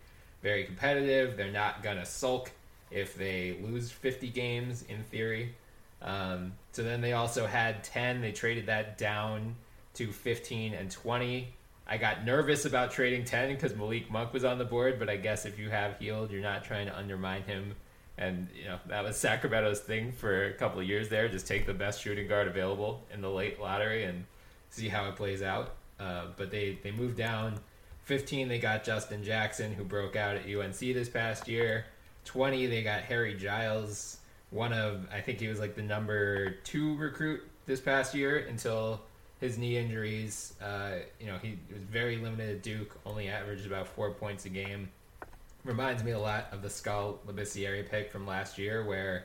very competitive. They're not gonna sulk if they lose 50 games, in theory. Um, so then they also had 10. They traded that down to 15 and 20 I got nervous about trading 10 because Malik Monk was on the board, but I guess if you have Hield, you're not trying to undermine him. And, you know, that was [LAUGHS] Sacramento's thing for a couple of years there. Just take the best shooting guard available in the late lottery and see how it plays out. Uh, but they, they moved down. 15, they got Justin Jackson, who broke out at UNC this past year. 20, they got Harry Giles, one of, I think he was like the number two recruit this past year until his knee injuries. Uh, you know, he was very limited at Duke, only averaged about four points a game. Reminds me a lot of the Skal Labissiere pick from last year, where,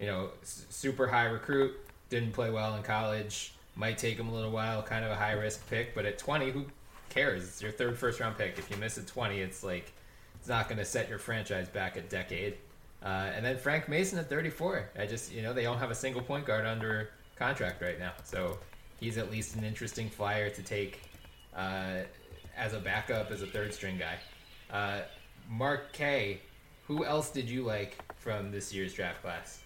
you know, super high recruit, didn't play well in college, might take him a little while, kind of a high risk pick, but at 20, who cares? It's your third first round pick. If you miss at 20, it's like, it's not going to set your franchise back a decade. Uh, and then Frank Mason at 34. I just, you know, they don't have a single point guard under contract right now. So he's at least an interesting flyer to take uh, as a backup, as a third string guy. Uh, Mark K, who else did you like from this year's draft class?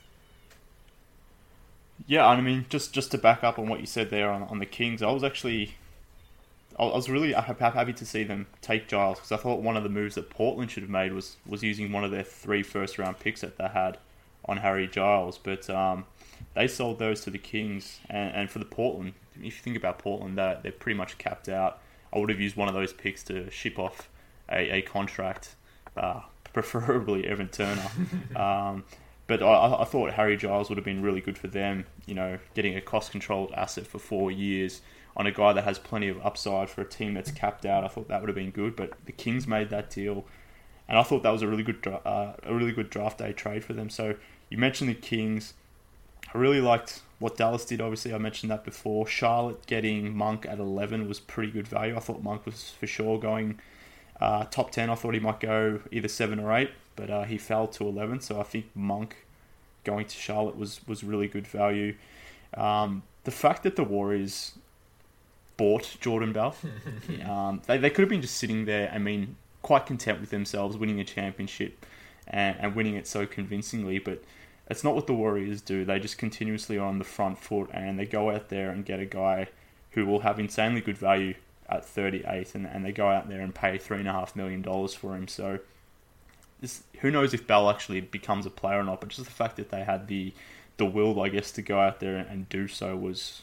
Yeah, I mean, just just to back up on what you said there on, on the Kings, I was actually I was really happy to see them take Giles because I thought one of the moves that Portland should have made was was using one of their three first round picks that they had on Harry Giles, but um, they sold those to the Kings. And, and, for the Portland, if you think about Portland, they're, they're pretty much capped out. I would have used one of those picks to ship off a, a contract, uh, [LAUGHS] preferably Evan Turner. [LAUGHS] um, but I, I, thought Harry Giles would have been really good for them. You know, getting a cost controlled asset for four years on a guy that has plenty of upside for a team that's capped out. I thought that would have been good, but the Kings made that deal, and I thought that was a really good uh, a really good draft day trade for them. So you mentioned the Kings. I really liked what Dallas did. Obviously, I mentioned that before. Charlotte getting Monk at eleven was pretty good value. I thought Monk was for sure going uh, top ten. I thought he might go either seven or eight, but uh, he fell to eleven. So I think Monk going to Charlotte was was really good value. Um, the fact that the Warriors bought Jordan Bell. [LAUGHS] um, they, they could have been just sitting there, I mean, quite content with themselves winning a championship and, and winning it so convincingly, but it's not what the Warriors do. They just continuously are on the front foot and they go out there and get a guy who will have insanely good value at 38 and, and they go out there and pay $3.5 million for him. So this, who knows if Bell actually becomes a player or not, but just the fact that they had the the will, I guess, to go out there and do so was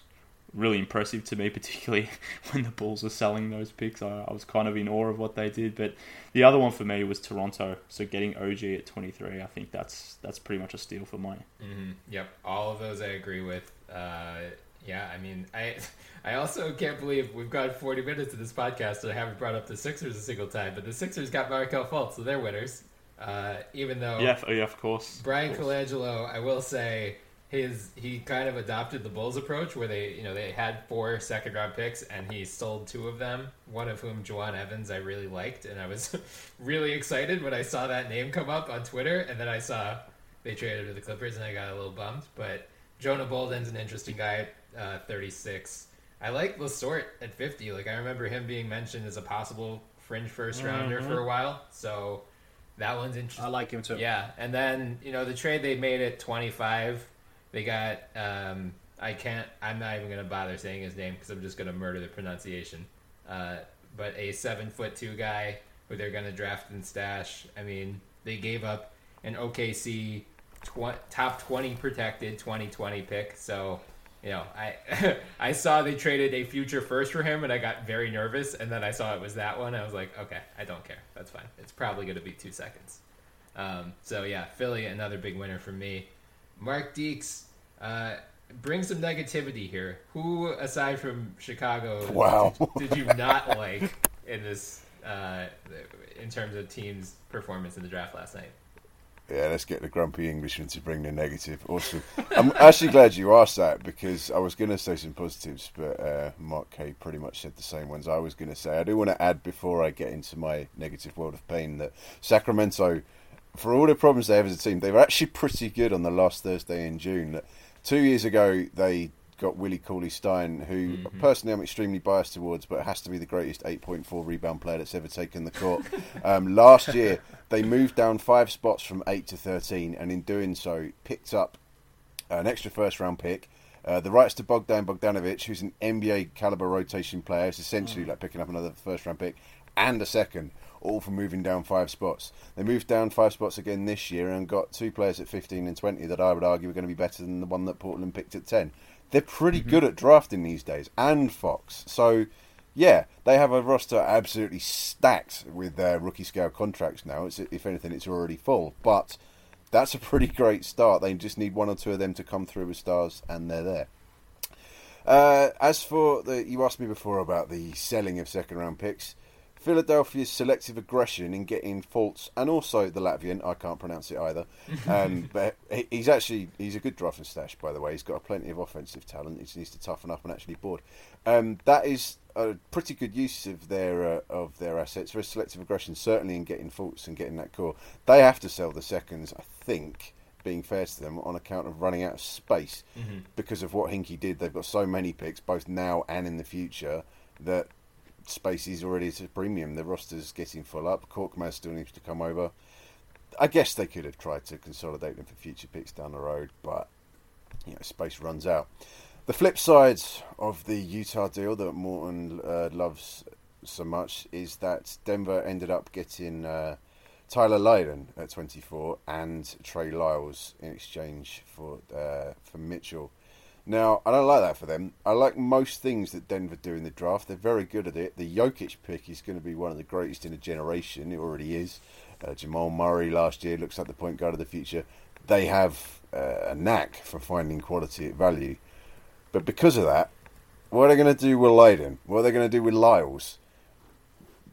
really impressive to me, [LAUGHS] particularly when the Bulls were selling those picks. I, I, was kind of in awe of what they did. But the other one for me was Toronto. So getting OG at 23, I think that's that's pretty much a steal for money. Mm-hmm. Yep, all of those I agree with. Uh, yeah, I mean, I [LAUGHS] I also can't believe we've got 40 minutes of this podcast and I haven't brought up the Sixers a single time. But the Sixers got Markelle Fultz, so they're winners. Uh, even though yeah, yeah, of course. Bryan of course. Colangelo, I will say his he kind of adopted the Bulls approach where they you know they had four second round picks and he sold two of them. One of whom Jawun Evans I really liked and I was [LAUGHS] really excited when I saw that name come up on Twitter and then I saw they traded to the Clippers and I got a little bummed. But Jonah Bolden's an interesting guy, uh, 36. I like Lessort at 50. Like I remember him being mentioned as a possible fringe first rounder mm-hmm. for a while. So that one's interesting. I like him too. Yeah, and then you know the trade they made at 25 they got um, I can't. I'm not even gonna bother saying his name because I'm just gonna murder the pronunciation. Uh, but a seven foot two guy who they're gonna draft and stash. I mean, they gave up an OKC tw- top twenty protected 2020 pick. So you know, I [LAUGHS] I saw they traded a future first for him, and I got very nervous. And then I saw it was that one. I was like, okay, I don't care. That's fine. It's probably to be two seconds. Um, so yeah, Philly, another big winner for me. Mark Deeks, uh, bring some negativity here. Who, aside from Chicago, wow. did, did you not [LAUGHS] like in this uh, in terms of team's performance in the draft last night? Yeah, let's get the grumpy Englishman to bring the negative. Awesome. I'm actually glad you asked that because I was going to say some positives, but uh, Mark K pretty much said the same ones I was going to say. I do want to add before I get into my negative world of pain that Sacramento for all the problems they have as a team, they were actually pretty good on the last Thursday in June. Two years ago, they got Willie Cauley Stein, who mm-hmm. personally I'm extremely biased towards, but has to be the greatest 8.4 rebound player that's ever taken the court. [LAUGHS] um, last year, they moved down five spots from 8 to 13, and in doing so, picked up an extra first round pick. Uh, the rights to Bogdan Bogdanovic, who's an NBA caliber rotation player, it's essentially mm. like picking up another first round pick, and a second all from moving down five spots. They moved down five spots again this year and got two players at 15 and 20 that I would argue are going to be better than the one that Portland picked at 10. They're pretty mm-hmm. good at drafting these days, and Fox. So, yeah, they have a roster absolutely stacked with their rookie scale contracts now. It's, if anything, it's already full. But that's a pretty great start. They just need one or two of them to come through with stars, and they're there. Uh, as for the, you asked me before about the selling of second round picks. Philadelphia's selective aggression in getting Fultz, and also the Latvian. I can't pronounce it either. Um, [LAUGHS] but he's actually he's a good drafting stash, by the way. He's got plenty of offensive talent. He just needs to toughen up and actually board. Um, that is a pretty good use of their uh, of their assets. Very selective aggression, certainly in getting Fultz and getting that core. They have to sell the seconds, I think. Being fair to them, on account of running out of space mm-hmm. because of what Hinkie did, they've got so many picks, both now and in the future, that space is already at a premium. The roster's getting full up. Korkmaz still needs to come over. I guess they could have tried to consolidate them for future picks down the road, but you know, space runs out. The flip side of the Utah deal that Morten uh, loves so much is that Denver ended up getting uh, Tyler Lydon at 24 and Trey Lyles in exchange for uh, for Mitchell. Now, I don't like that for them. I like most things that Denver do in the draft. They're very good at it. The Jokic pick is going to be one of the greatest in a generation. It already is. Uh, Jamal Murray last year looks like the point guard of the future. They have uh, a knack for finding quality at value. But because of that, what are they going to do with Lydon? What are they going to do with Lyles?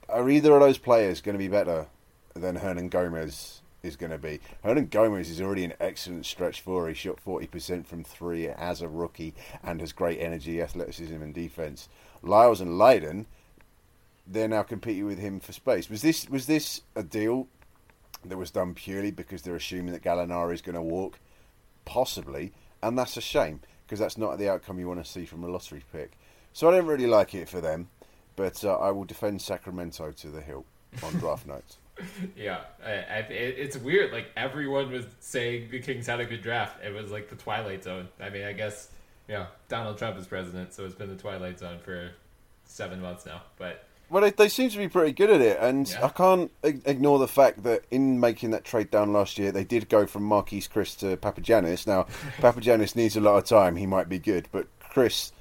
Are either of those players going to be better than Hernangomez is going to be? Hernangomez is already an excellent stretch four. He shot 40% from three as a rookie and has great energy, athleticism, and defense. Lyles and Lydon, they're now competing with him for space. Was this was this a deal that was done purely because they're assuming that Gallinari is going to walk? Possibly, and that's a shame because that's not the outcome you want to see from a lottery pick. So I don't really like it for them, but uh, I will defend Sacramento to the hilt on draft [LAUGHS] night. Yeah, I, I, it, it's weird. Like everyone was saying the Kings had a good draft. It was like the twilight zone. I mean, I guess you know Donald Trump is president, so it's been the twilight zone for seven months now. But Well, they, they seem to be pretty good at it, and Yeah. I can't ignore the fact that in making that trade down last year, they did go from Marquese Chriss to Papagiannis. Now, [LAUGHS] Papagiannis needs a lot of time; he might be good, but Chriss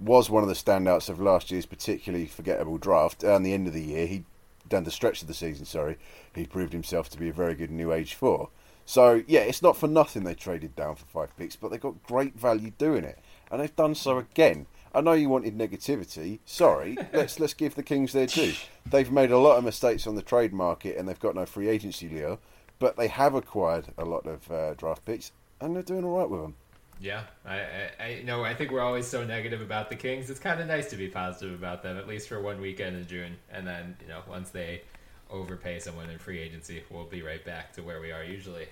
was one of the standouts of last year's particularly forgettable draft. At the end of the year, he down the stretch of the season, sorry, he proved himself to be a very good new age four. So yeah, it's not for nothing they traded down for five picks, but they got great value doing it, and they've done so again. I know you wanted negativity. Sorry, [LAUGHS] let's let's give the Kings their due. They've made a lot of mistakes on the trade market, and they've got no free agency lure, but they have acquired a lot of uh, draft picks, and they're doing all right with them. Yeah, I, I, I know. I think we're always so negative about the Kings. It's kind of nice to be positive about them, at least for one weekend in June. And then you know, once they overpay someone in free agency, we'll be right back to where we are usually.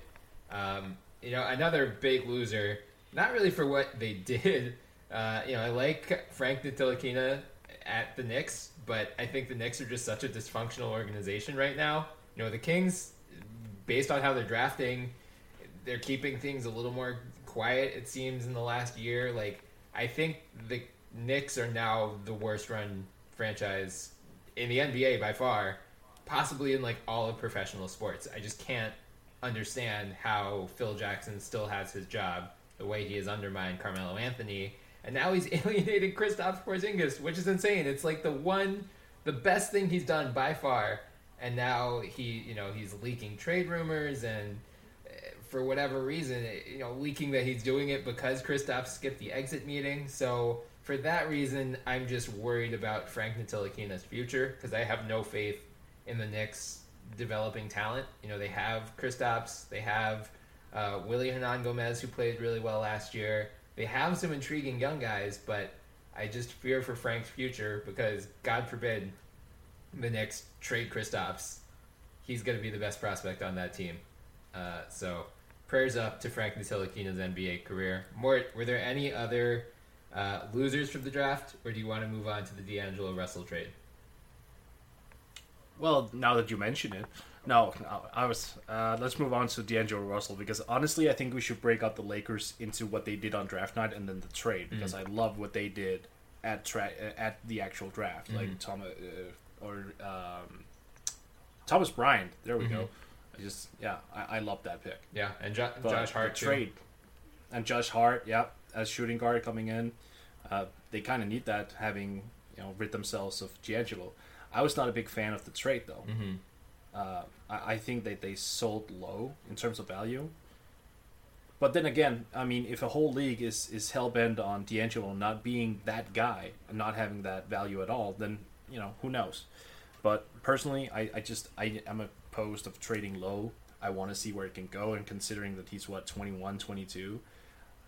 Um, you know, another big loser. Not really for what they [LAUGHS] did. Uh, you know, I like Frank Ntilikina at the Knicks, but I think the Knicks are just such a dysfunctional organization right now. You know, the Kings, based on how they're drafting, they're keeping things a little more quiet. It seems in the last year. Like I think the Knicks are now the worst run franchise in the NBA by far, possibly in like all of professional sports. I just can't understand how Phil Jackson still has his job the way he has undermined Carmelo Anthony, and now he's [LAUGHS] alienated Kristaps Porzingis, which is insane. It's like the one, the best thing he's done by far, and now he, you know, he's leaking trade rumors and for whatever reason, you know, leaking that he's doing it because Kristaps skipped the exit meeting. So for that reason, I'm just worried about Frank Ntilikina's future because I have no faith in the Knicks developing talent. You know, they have Kristaps, they have uh, Willy Hernangomez, who played really well last year. They have some intriguing young guys, but I just fear for Frank's future because, God forbid, the Knicks trade Kristaps. He's going to be the best prospect on that team. Uh, so, prayers up to Frank Ntilikina's NBA career. Mort, were there any other uh, losers from the draft, or do you want to move on to the D'Angelo Russell trade? Well, now that you mention it, no, I was. Uh, let's move on to D'Angelo Russell because honestly, I think we should break out the Lakers into what they did on draft night and then the trade because I love what they did at tra- at the actual draft, like Thomas uh, or um, Thomas Bryant. There we go. I just yeah, I, I love that pick. Yeah, and jo- Josh Hart trade and Josh Hart, yeah, as shooting guard coming in, uh, they kind of need that having you know rid themselves of D'Angelo. I was not a big fan of the trade though. Mm-hmm. Uh, I, I think that they sold low in terms of value. But then again, I mean, if a whole league is is hell bent on D'Angelo not being that guy and not having that value at all, then you know who knows. But personally, I, I just I am opposed of trading low. I want to see where it can go, and considering that he's what 21, 22,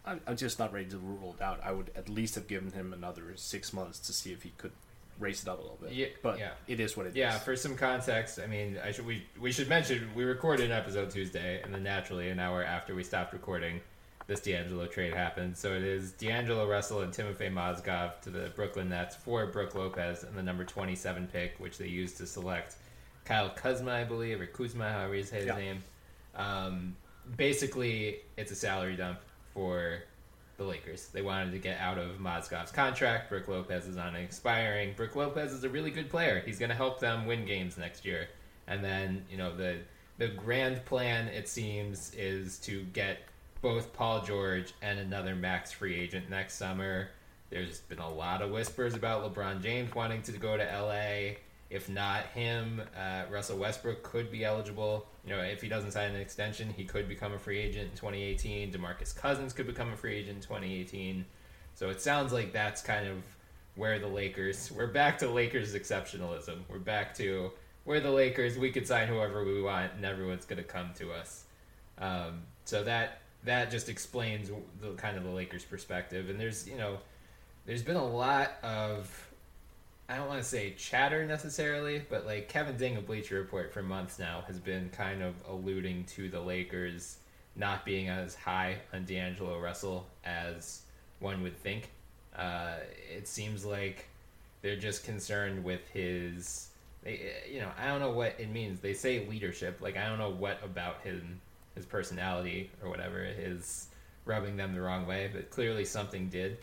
I'm, I'm just not ready to rule it out. I would at least have given him another six months to see if he could raise it up a little bit. Yeah, but yeah. it is what it is. Yeah, for some context, I mean, I should we we should mention we recorded an episode Tuesday, and then naturally an hour after we stopped recording, this D'Angelo trade happened. So it is D'Angelo Russell and Timofey Mozgov to the Brooklyn Nets for Brook Lopez and the number twenty-seven pick, which they used to select Kyle Kuzma, I believe, or Kuzma, however you say his Yeah. name. Um, basically, it's a salary dump for the Lakers. They wanted to get out of Mozgov's contract. Brook Lopez is on expiring. Brook Lopez is a really good player. He's going to help them win games next year. And then, you know, the the grand plan it seems is to get both Paul George and another max free agent next summer. There's been a lot of whispers about LeBron James wanting to go to LA. If not him, uh, Russell Westbrook could be eligible. You know, if he doesn't sign an extension, he could become a free agent in 2018. DeMarcus Cousins could become a free agent in 2018. So it sounds like that's kind of where the Lakers. We're back to Lakers exceptionalism. We're back to where the Lakers. We could sign whoever we want, and everyone's going to come to us. Um, so that that just explains the kind of the Lakers' perspective. And there's you know, there's been a lot of I don't want to say chatter necessarily, but like Kevin Ding of Bleacher Report for months now has been kind of alluding to the Lakers not being as high on D'Angelo Russell as one would think. Uh, it seems like they're just concerned with his, they, you know, I don't know what it means. They say leadership, like I don't know what about him, his personality or whatever is rubbing them the wrong way, but clearly something did,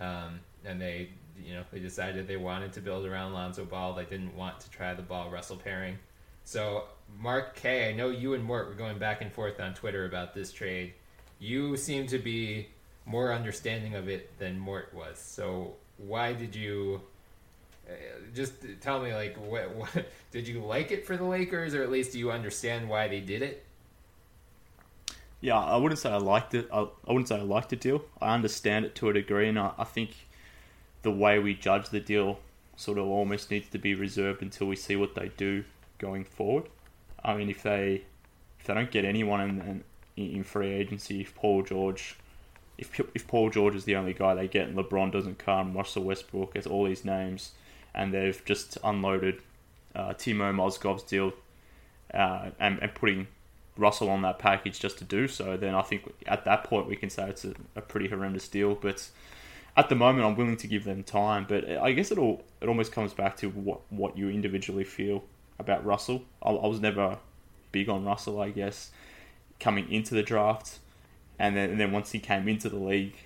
um, and they you know, they decided they wanted to build around Lonzo Ball. They didn't want to try the Ball Russell pairing. So, Mark K, I know you and Mort were going back and forth on Twitter about this trade. You seem to be more understanding of it than Mort was. So, why did you? Uh, just tell me, like, what, what [LAUGHS] did you like it for the Lakers, or at least do you understand why they did it? Yeah, I wouldn't say I liked it. I, I wouldn't say I liked the deal. I understand it to a degree, and I, I think the way we judge the deal sort of almost needs to be reserved until we see what they do going forward. I mean, if they if they don't get anyone in, in, in free agency, if Paul George, if if Paul George is the only guy they get, and LeBron doesn't come, Russell Westbrook has all these names, and they've just unloaded uh, Timo Mozgov's deal uh, and, and putting Russell on that package just to do so, then I think at that point we can say it's a, a pretty horrendous deal. But at the moment, I'm willing to give them time, but I guess it all it almost comes back to what what you individually feel about Russell. I, I was never big on Russell, I guess, coming into the draft, and then and then once he came into the league,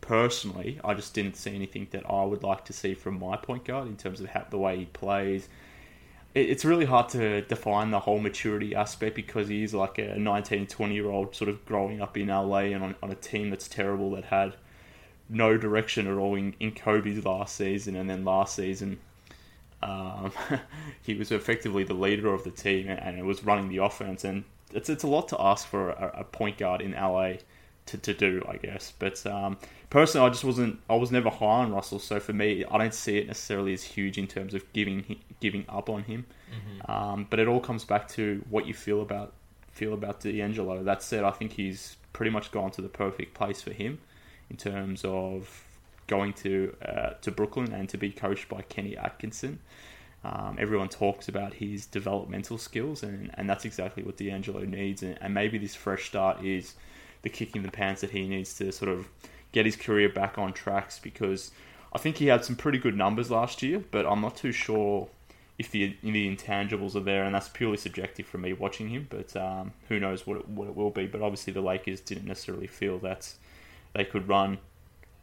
personally, I just didn't see anything that I would like to see from my point guard in terms of how, the way he plays. It, it's really hard to define the whole maturity aspect because he is like a 19, 20 year old sort of growing up in LA and on, on a team that's terrible that had no direction at all in, in Kobe's last season, and then last season um, [LAUGHS] he was effectively the leader of the team and it was running the offense. And it's it's a lot to ask for a, a point guard in LA to, to do, I guess. But um, personally, I just wasn't. I was never high on Russell, so for me, I don't see it necessarily as huge in terms of giving giving up on him. Mm-hmm. Um, but it all comes back to what you feel about feel about D'Angelo. That said, I think he's pretty much gone to the perfect place for him in terms of going to uh, to Brooklyn and to be coached by Kenny Atkinson. Um, everyone talks about his developmental skills, and, and that's exactly what D'Angelo needs. And, and maybe this fresh start is the kick in the pants that he needs to sort of get his career back on tracks because I think he had some pretty good numbers last year, but I'm not too sure if the the intangibles are there, and that's purely subjective from me watching him. But um, who knows what it, what it will be? But obviously, the Lakers didn't necessarily feel that they could run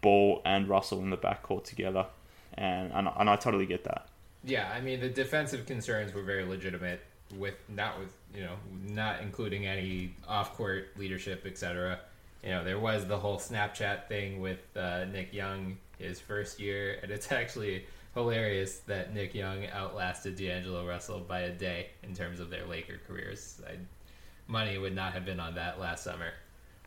Ball and Russell in the backcourt together, and, and and I totally get that. Yeah, I mean the defensive concerns were very legitimate with not with you know not including any off court leadership, etc. You know there was the whole Snapchat thing with uh, Nick Young his first year, and it's [LAUGHS] actually hilarious that Nick Young outlasted D'Angelo Russell by a day in terms of their Laker careers. I, money would not have been on that last summer.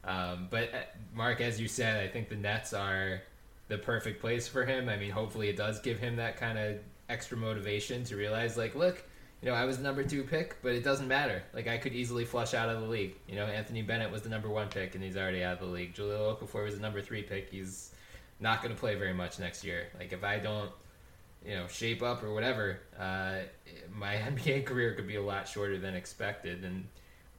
Um, but uh, Mark, as you said, I think the Nets are the perfect place for him. I mean, hopefully it does give him that kind of extra motivation to realize, like, look, you know, I was the number two pick, but it doesn't matter. Like, I could easily flush out of the league. You know, Anthony Bennett was the number one pick, and he's already out of the league. Jahlil Okafor was the number three pick. He's not going to play very much next year. Like, if I don't, you know, shape up or whatever, uh, my [LAUGHS] NBA career could be a lot shorter than expected. And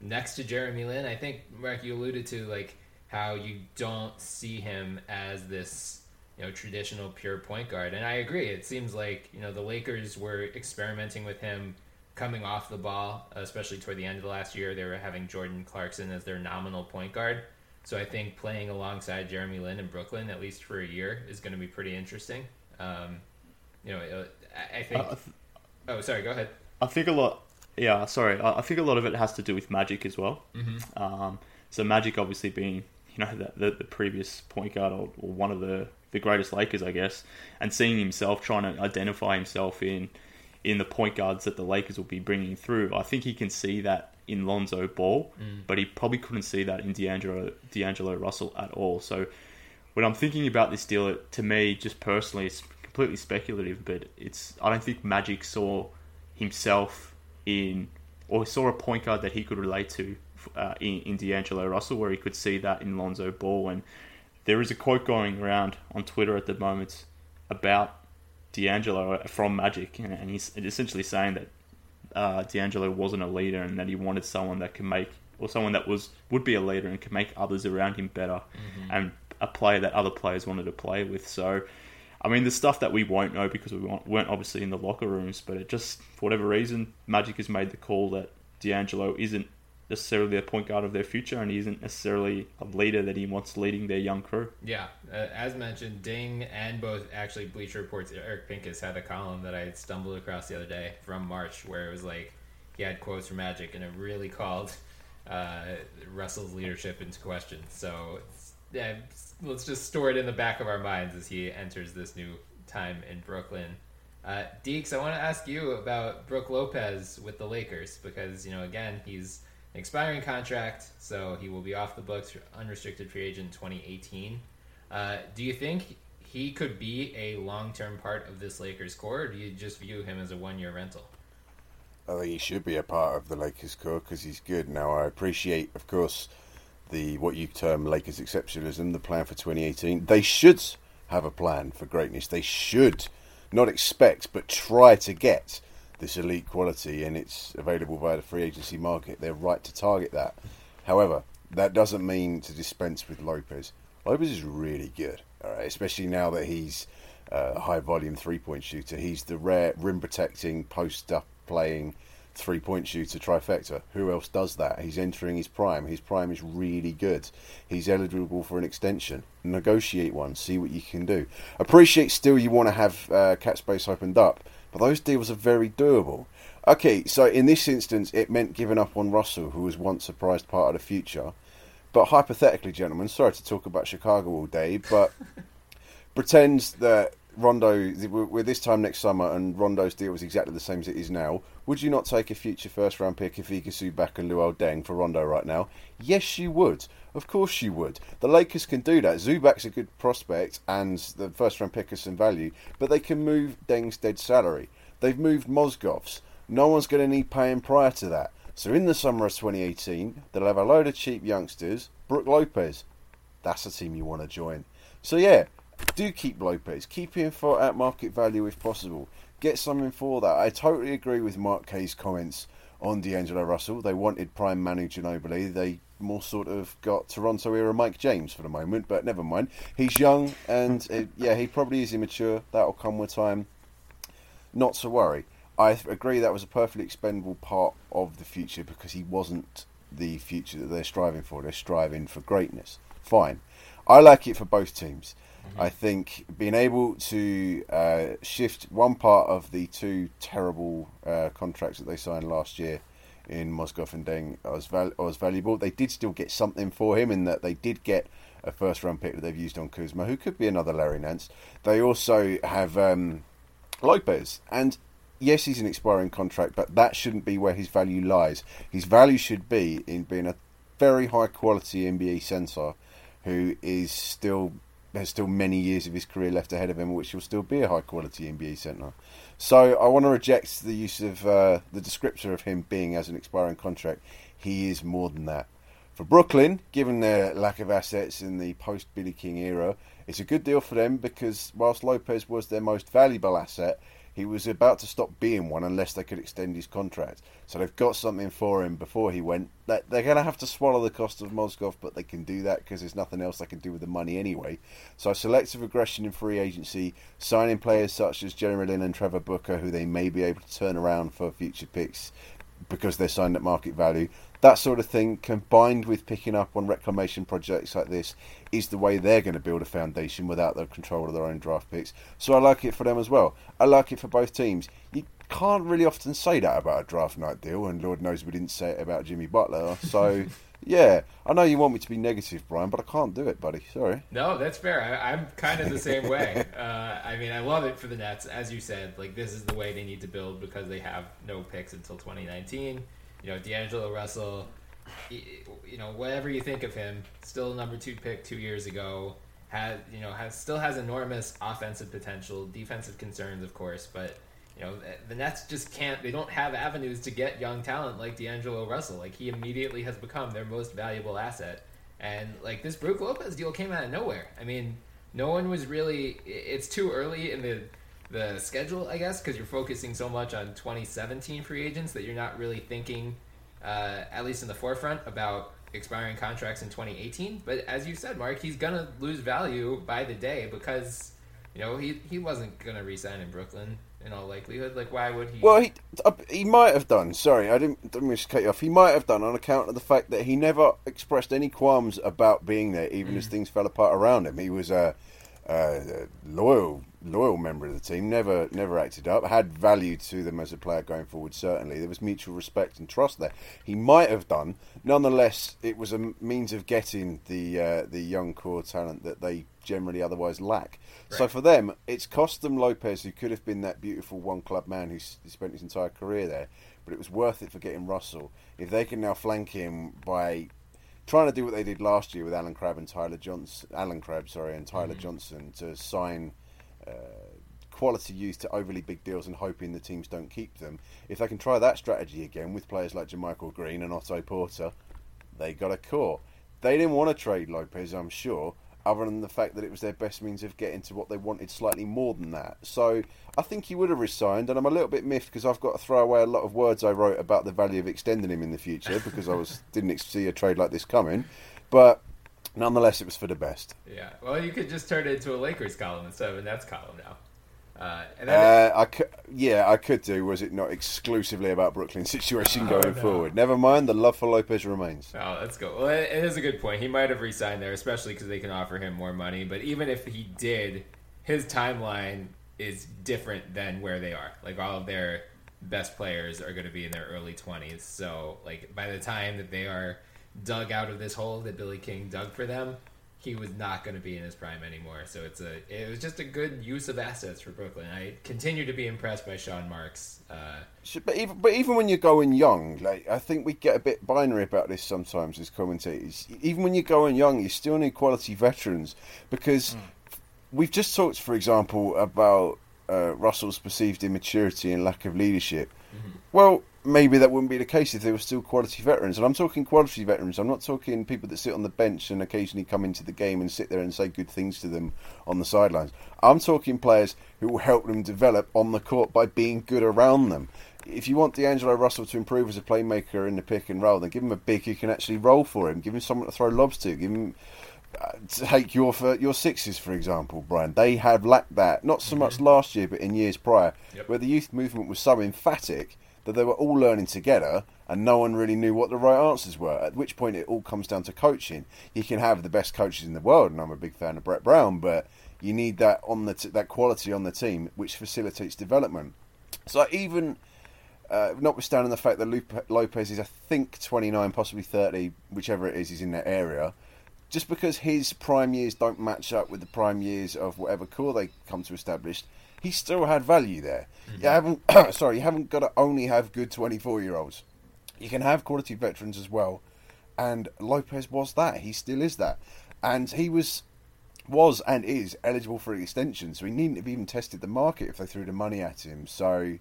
next to Jeremy Lin, I think Mark you alluded to like how you don't see him as this you know traditional pure point guard, and I agree. It seems like you know the Lakers were experimenting with him coming off the ball, especially toward the end of the last year. They were having Jordan Clarkson as their nominal point guard, So I think playing alongside Jeremy Lin in Brooklyn, at least for a year, is going to be pretty interesting. Um, you know, I- I think. Uh, I th- oh, sorry. Go ahead. I think a lot. Yeah, sorry. I I think a lot of it has to do with Magic as well. Mm-hmm. Um, so Magic, obviously, being you know the, the, the previous point guard or, or one of the the greatest Lakers, I guess, and seeing himself trying to identify himself in in the point guards that the Lakers will be bringing through. I think he can see that in Lonzo Ball, but he probably couldn't see that in D'Angelo D'Angelo Russell at all. So when I'm thinking about this deal, it, to me, just personally, it's completely speculative. But it's I don't think Magic saw himself in or saw a point guard that he could relate to uh, in, in D'Angelo Russell, where he could see that in Lonzo Ball. And there is a quote going around on Twitter at the moment about D'Angelo from Magic, and, and he's essentially saying that uh, D'Angelo wasn't a leader and that he wanted someone that can make or someone that was would be a leader and can make others around him better and a player that other players wanted to play with. So, I mean, the stuff that we won't know because we weren't weren't obviously in the locker rooms, but it just for whatever reason, Magic has made the call that D'Angelo isn't necessarily a point guard of their future and he isn't necessarily a leader that he wants leading their young crew. Yeah, uh, as mentioned, Ding and both actually Bleacher Report's Eric Pincus had a column that I stumbled across the other day from March where it was like he had quotes from Magic and it really [LAUGHS] called uh, Russell's leadership into question. So let's just store it in the back of our minds as he enters this new time in Brooklyn. Uh, Deeks, I want to ask you about Brook Lopez with the Lakers because you know again he's expiring contract, so he will be off the books, unrestricted free agent 2018. Uh, do you think he could be a long-term part of this Lakers core, or do you just view him as a one-year rental? I think he should be a part of the Lakers core because he's good. Now I appreciate, of course, the what you term Lakers exceptionalism, the plan for 2018. They should have a plan for greatness. They should not expect, but try to get this elite quality, and it's available via the free agency market. They're right to target that. However, that doesn't mean to dispense with Lopez. Lopez is really good, all right, especially now that he's uh, a high volume three point shooter. He's the rare rim protecting, post up playing three point shooter trifecta. Who else does that? He's entering his prime. His prime is really good. He's eligible for an extension. Negotiate one, see what you can do. Appreciate still you want to have uh, cap space opened up, but those deals are very doable. Okay, so in this instance, it meant giving up on Russell, who was once a prized part of the future. But hypothetically, gentlemen, sorry to talk about Chicago all day, but [LAUGHS] pretend that Rondo, we're this time next summer, and Rondo's deal was exactly the same as it is now. Would you not take a future first round pick if Iguodala back and Luol Deng for Rondo right now? Yes, you would. Of course you would. The Lakers can do that. Zubac's a good prospect, and the first round pick has some value, but they can move Deng's dead salary. They've moved Mozgov's. No one's going to need paying prior to that. So in the summer of 2018, they'll have a load of cheap youngsters. Brook Lopez, that's a team you want to join. So yeah, do keep Lopez. Keep him for at market value if possible. Get something for that. I totally agree with Mark Kay's comments on D'Angelo Russell. They wanted prime Manu Ginobili. They more sort of got Toronto era Mike James for the moment, but never mind. He's young and uh, yeah, he probably is immature. That'll come with time. Not to worry. I agree that was a perfectly expendable part of the future because he wasn't the future that they're striving for. They're striving for greatness. Fine. I like it for both teams. I think being able to uh, shift one part of the two terrible uh, contracts that they signed last year in Mozgov and Deng was valuable. They did still get something for him in that they did get a first round pick that they've used on Kuzma, who could be another Larry Nance. They also have um, Lopez, and yes, he's an expiring contract, but that shouldn't be where his value lies. His value should be in being a very high quality NBA centre who is still has still many years of his career left ahead of him, which will still be a high quality NBA centre. So I want to reject the use of uh, the descriptor of him being as an expiring contract. He is more than that. For Brooklyn, given their lack of assets in the post Billy King era, it's a good deal for them because whilst Lopez was their most valuable asset, he was about to stop being one unless they could extend his contract. So they've got something for him before he went. They're going to have to swallow the cost of Mozgov, but they can do that because there's nothing else they can do with the money anyway. So selective aggression in free agency, signing players such as Jeremy Lin and Trevor Booker, who they may be able to turn around for future picks because they're signed at market value. that sort of thing combined with picking up on reclamation projects like this is the way they're going to build a foundation without the control of their own draft picks. So I like it for them as well. I like it for both teams. You can't really often say that about a draft night deal, and Lord knows we didn't say it about Jimmy Butler. So. [LAUGHS] Yeah, I know you want me to be negative, Bryan, but I can't do it, buddy. Sorry. No, that's fair. I, am kind of the same way. Uh, I mean, I love it for the Nets, as you said. Like this is the way they need to build because they have no picks until 2019. You know, D'Angelo Russell. You know, whatever you think of him, still number two pick two years ago. Has you know has still has enormous offensive potential, defensive concerns, of course, but you know, the Nets just can't. They don't have avenues to get young talent like D'Angelo Russell. Like he immediately has become their most valuable asset. And like this Brook Lopez deal came out of nowhere. I mean, no one was really. It's too early in the the schedule, I guess, because you're focusing so much on 2017 free agents that you're not really thinking, uh, at least in the forefront, about expiring contracts in 2018. But as you said, Mark, he's gonna lose value by the day because you know he he wasn't gonna resign in Brooklyn in all likelihood. Like, why would he? Well, he uh, he might have done. Sorry, I didn't, didn't mean to cut you off. He might have done on account of the fact that he never expressed any qualms about being there, even mm. as things fell apart around him. He was a, a, loyal loyal member of the team. Never never acted up. Had value to them as a player going forward. Certainly, there was mutual respect and trust there. He might have done. Nonetheless, it was a means of getting the uh, the young core talent that they generally otherwise lack. Right. So for them, it's cost them Lopez, who could have been that beautiful one club man who spent his entire career there, but it was worth it for getting Russell. If they can now flank him by trying to do what they did last year with Allen Crabbe and Tyler Johnson, Allen Crabbe, sorry, and Tyler mm-hmm. Johnson to sign. Uh, quality youth to overly big deals and hoping the teams don't keep them. If they can try that strategy again with players like JaMychal Green and Otto Porter, they got a core. They didn't want to trade Lopez, I'm sure, other than the fact that it was their best means of getting to what they wanted slightly more than that. So I think he would have resigned, and I'm a little bit miffed because I've got to throw away a lot of words I wrote about the value of extending him in the future [LAUGHS] because I was didn't see a trade like this coming. But nonetheless, it was for the best. Yeah. Well, you could just turn it into a Lakers column instead of a Nets column now. Uh, uh, I could, yeah, I could do. Was it not exclusively about Brooklyn [LAUGHS] situation oh, going no. forward? Never mind. The love for Lopez remains. Oh, let's go. Well, it, it is a good point. He might have resigned there, especially because they can offer him more money. But even if he did, his timeline is different than where they are. Like all of their best players are going to be in their early twenties. So, like by the time that they are dug out of this hole that Billy King dug for them, he was not going to be in his prime anymore. So it's a it was just a good use of assets for Brooklyn. I continue to be impressed by Sean Marks. Uh, but even but even when you're going young, like I think we get a bit binary about this sometimes as commentators. Even when you're going young, you still need quality veterans because mm. we've just talked, for example, about uh, Russell's perceived immaturity and lack of leadership. Mm-hmm. Well, maybe that wouldn't be the case if they were still quality veterans. And I'm talking quality veterans. I'm not talking people that sit on the bench and occasionally come into the game and sit there and say good things to them on the sidelines. I'm talking players who will help them develop on the court by being good around them. If you want D'Angelo Russell to improve as a playmaker in the pick and roll, then give him a big who can actually roll for him. Give him someone to throw lobs to. Give him uh, take your your sixes for example, Bryan. They have lacked that not so much mm-hmm. last year, but in years prior, yep. where the youth movement was so emphatic that they were all learning together and no one really knew what the right answers were. At which point it all comes down to coaching. You can have the best coaches in the world, and I'm a big fan of Brett Brown, but you need that on the t- that quality on the team which facilitates development. So even uh, notwithstanding the fact that Lopez is, I think, 29, possibly 30, whichever it is, he's in that area. Just because his prime years don't match up with the prime years of whatever core they come to establish, he still had value there. Mm-hmm. You haven't, [COUGHS] sorry, you haven't got to only have good 24 year olds. You can have quality veterans as well. And Lopez was that. He still is that. And he was was and is eligible for an extension, so he needn't have even tested the market if they threw the money at him. So,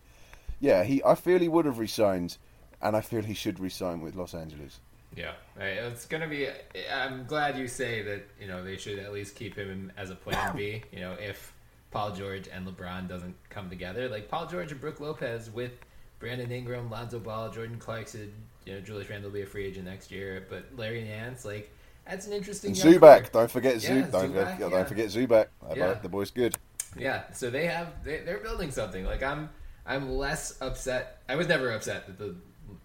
yeah, he I feel he would have resigned, and I feel he should resign with Los Angeles. Yeah, it's gonna be. I'm glad you say that. You know, they should at least keep him as a plan B. You know, if Paul George and LeBron doesn't come together. Like Paul George and Brook Lopez with Brandon Ingram, Lonzo Ball, Jordan Clarkson, you know, Julius Randle will be a free agent next year, but Larry Nance, like that's an interesting. Zubac, don't forget Zubac. Yeah, don't, Zubac, yeah. don't forget Zubac. Yeah. the boy's good. Yeah, so they have they, they're building something. Like I'm I'm less upset. I was never upset that the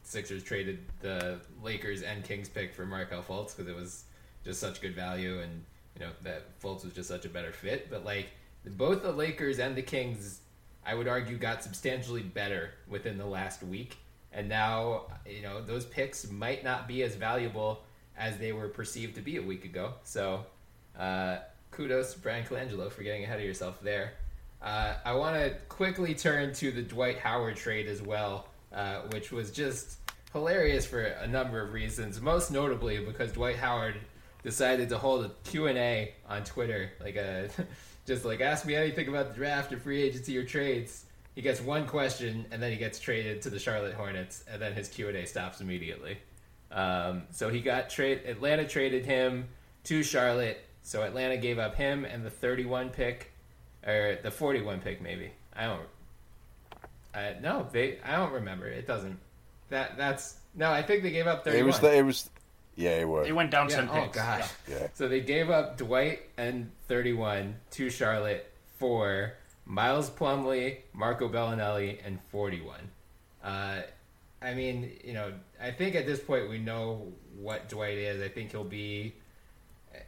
Sixers traded the Lakers and Kings pick for Markelle Fultz because it was just such good value, and you know that Fultz was just such a better fit. But like both the Lakers and the Kings, I would argue, got substantially better within the last week, and now you know those picks might not be as valuable as they were perceived to be a week ago. So. Uh, kudos to Bryan Colangelo for getting ahead of yourself there. Uh, I want to quickly turn to the Dwight Howard trade as well, uh, which was just hilarious for a number of reasons. Most notably because Dwight Howard decided to hold a Q&A on Twitter, like a just like ask me anything about the draft or free agency or trades. He gets one question and then he gets traded to the Charlotte Hornets, and then his Q&A stops immediately. Um, so he got trade. Atlanta traded him to Charlotte so Atlanta gave up him and the 31 pick, or the 41 pick, maybe. I don't. Uh, no, they. I don't remember. It doesn't. That that's no. I think they gave up 31. It was. The, it was. Yeah, it was. It went down yeah, ten oh picks. gosh. Yeah. So they gave up Dwight and 31 to Charlotte for Miles Plumlee, Marco Belinelli, and 41. Uh, I mean, you know, I think at this point we know what Dwight is. I think he'll be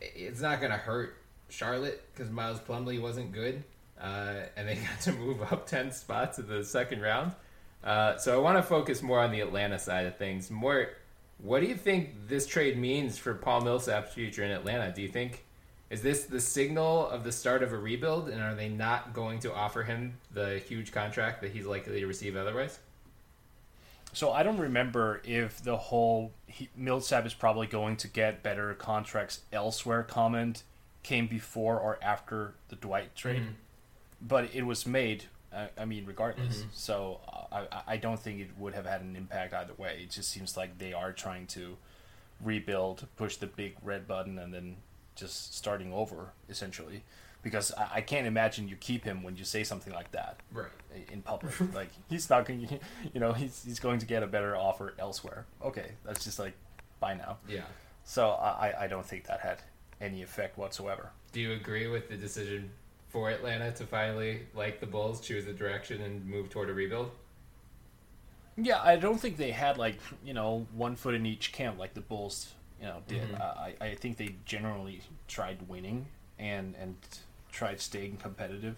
it's not going to hurt Charlotte because Miles Plumlee wasn't good, uh, and they [LAUGHS] got to move up ten spots in the second round. Uh, so I want to focus more on the Atlanta side of things. More, what do you think this trade means for Paul Millsap's future in Atlanta? Do you think is this the signal of the start of a rebuild, and are they not going to offer him the huge contract that he's likely to receive otherwise? So I don't remember if the whole he, Millsap is probably going to get better contracts elsewhere comment came before or after the Dwight trade, Mm-hmm. but it was made. Uh, I mean, regardless. Mm-hmm. So I, I don't think it would have had an impact either way. It just seems like they are trying to rebuild, push the big red button, and then just starting over essentially. Because I, I can't imagine you keep him when you say something like that Right. in public. [LAUGHS] like he's not going, [LAUGHS] you know, he's he's going to get a better offer elsewhere. Okay, that's just like bye now. Yeah. So I I don't think that had any effect whatsoever. Do you agree with the decision for Atlanta to finally, like the Bulls, choose a direction and move toward a rebuild? Yeah, I don't think they had like you know one foot in each camp like the Bulls you know did. I I think they generally tried winning and and tried staying competitive.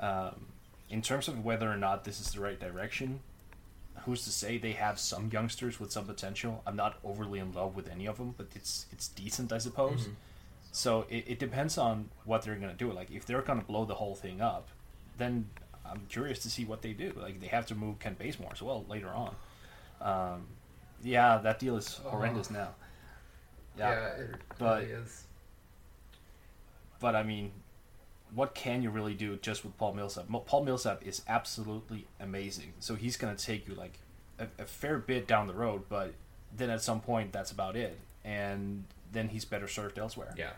Um, in terms of whether or not this is the right direction, who's to say they have some youngsters with some potential? I'm not overly in love with any of them, but it's it's decent, I suppose. So it, it depends on what they're gonna do. Like if they're gonna blow the whole thing up, then I'm curious to see what they do. Like they have to move Kent Bazemore as well later on. Um, yeah, that deal is horrendous now. Yeah, it but- really is. but I mean, what can you really do just with Paul Millsap? Paul Millsap is absolutely amazing. So he's going to take you like a, a fair bit down the road, but then at some point that's about it, and then he's better served elsewhere. Yeah.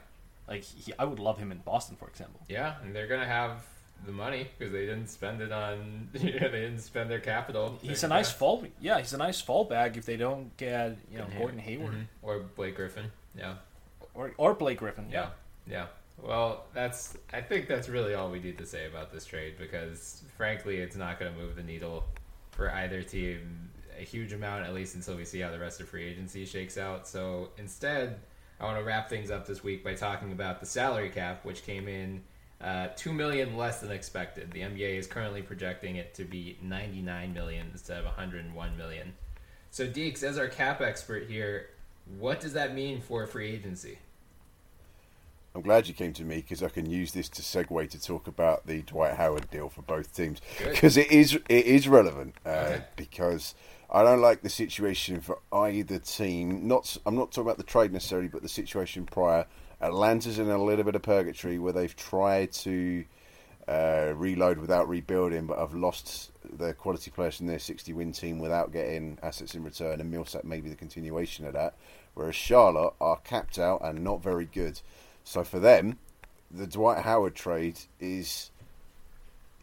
Like he, I would love him in Boston, for example. Yeah, and they're gonna have the money because they didn't spend it on. [LAUGHS] You know, they didn't spend their capital. He's a nice fall. Yeah, he's a nice fallback if they don't get you know Gordon Gordon Hayward Mhm. or Blake Griffin. Yeah. or or Blake Griffin. Yeah. Yeah. Well, that's. I think that's really all we need to say about this trade because, frankly, it's not going to move the needle for either team a huge amount, at least until we see how the rest of free agency shakes out. So instead, I want to wrap things up this week by talking about the salary cap, which came in uh, two million less than expected. The NBA is currently projecting it to be 99 million instead of 101 million. So, Deeks, as our cap expert here, what does that mean for free agency? I'm glad you came to me because I can use this to segue to talk about the Dwight Howard deal for both teams because it is it is relevant uh, Okay. because I don't like the situation for either team. Not I'm not talking about the trade necessarily, but the situation prior. Atlanta's in a little bit of purgatory where they've tried to uh, reload without rebuilding, but have lost their quality players from their 60 win team without getting assets in return, and Millsap may be the continuation of that. Whereas Charlotte are capped out and not very good. So for them, the Dwight Howard trade is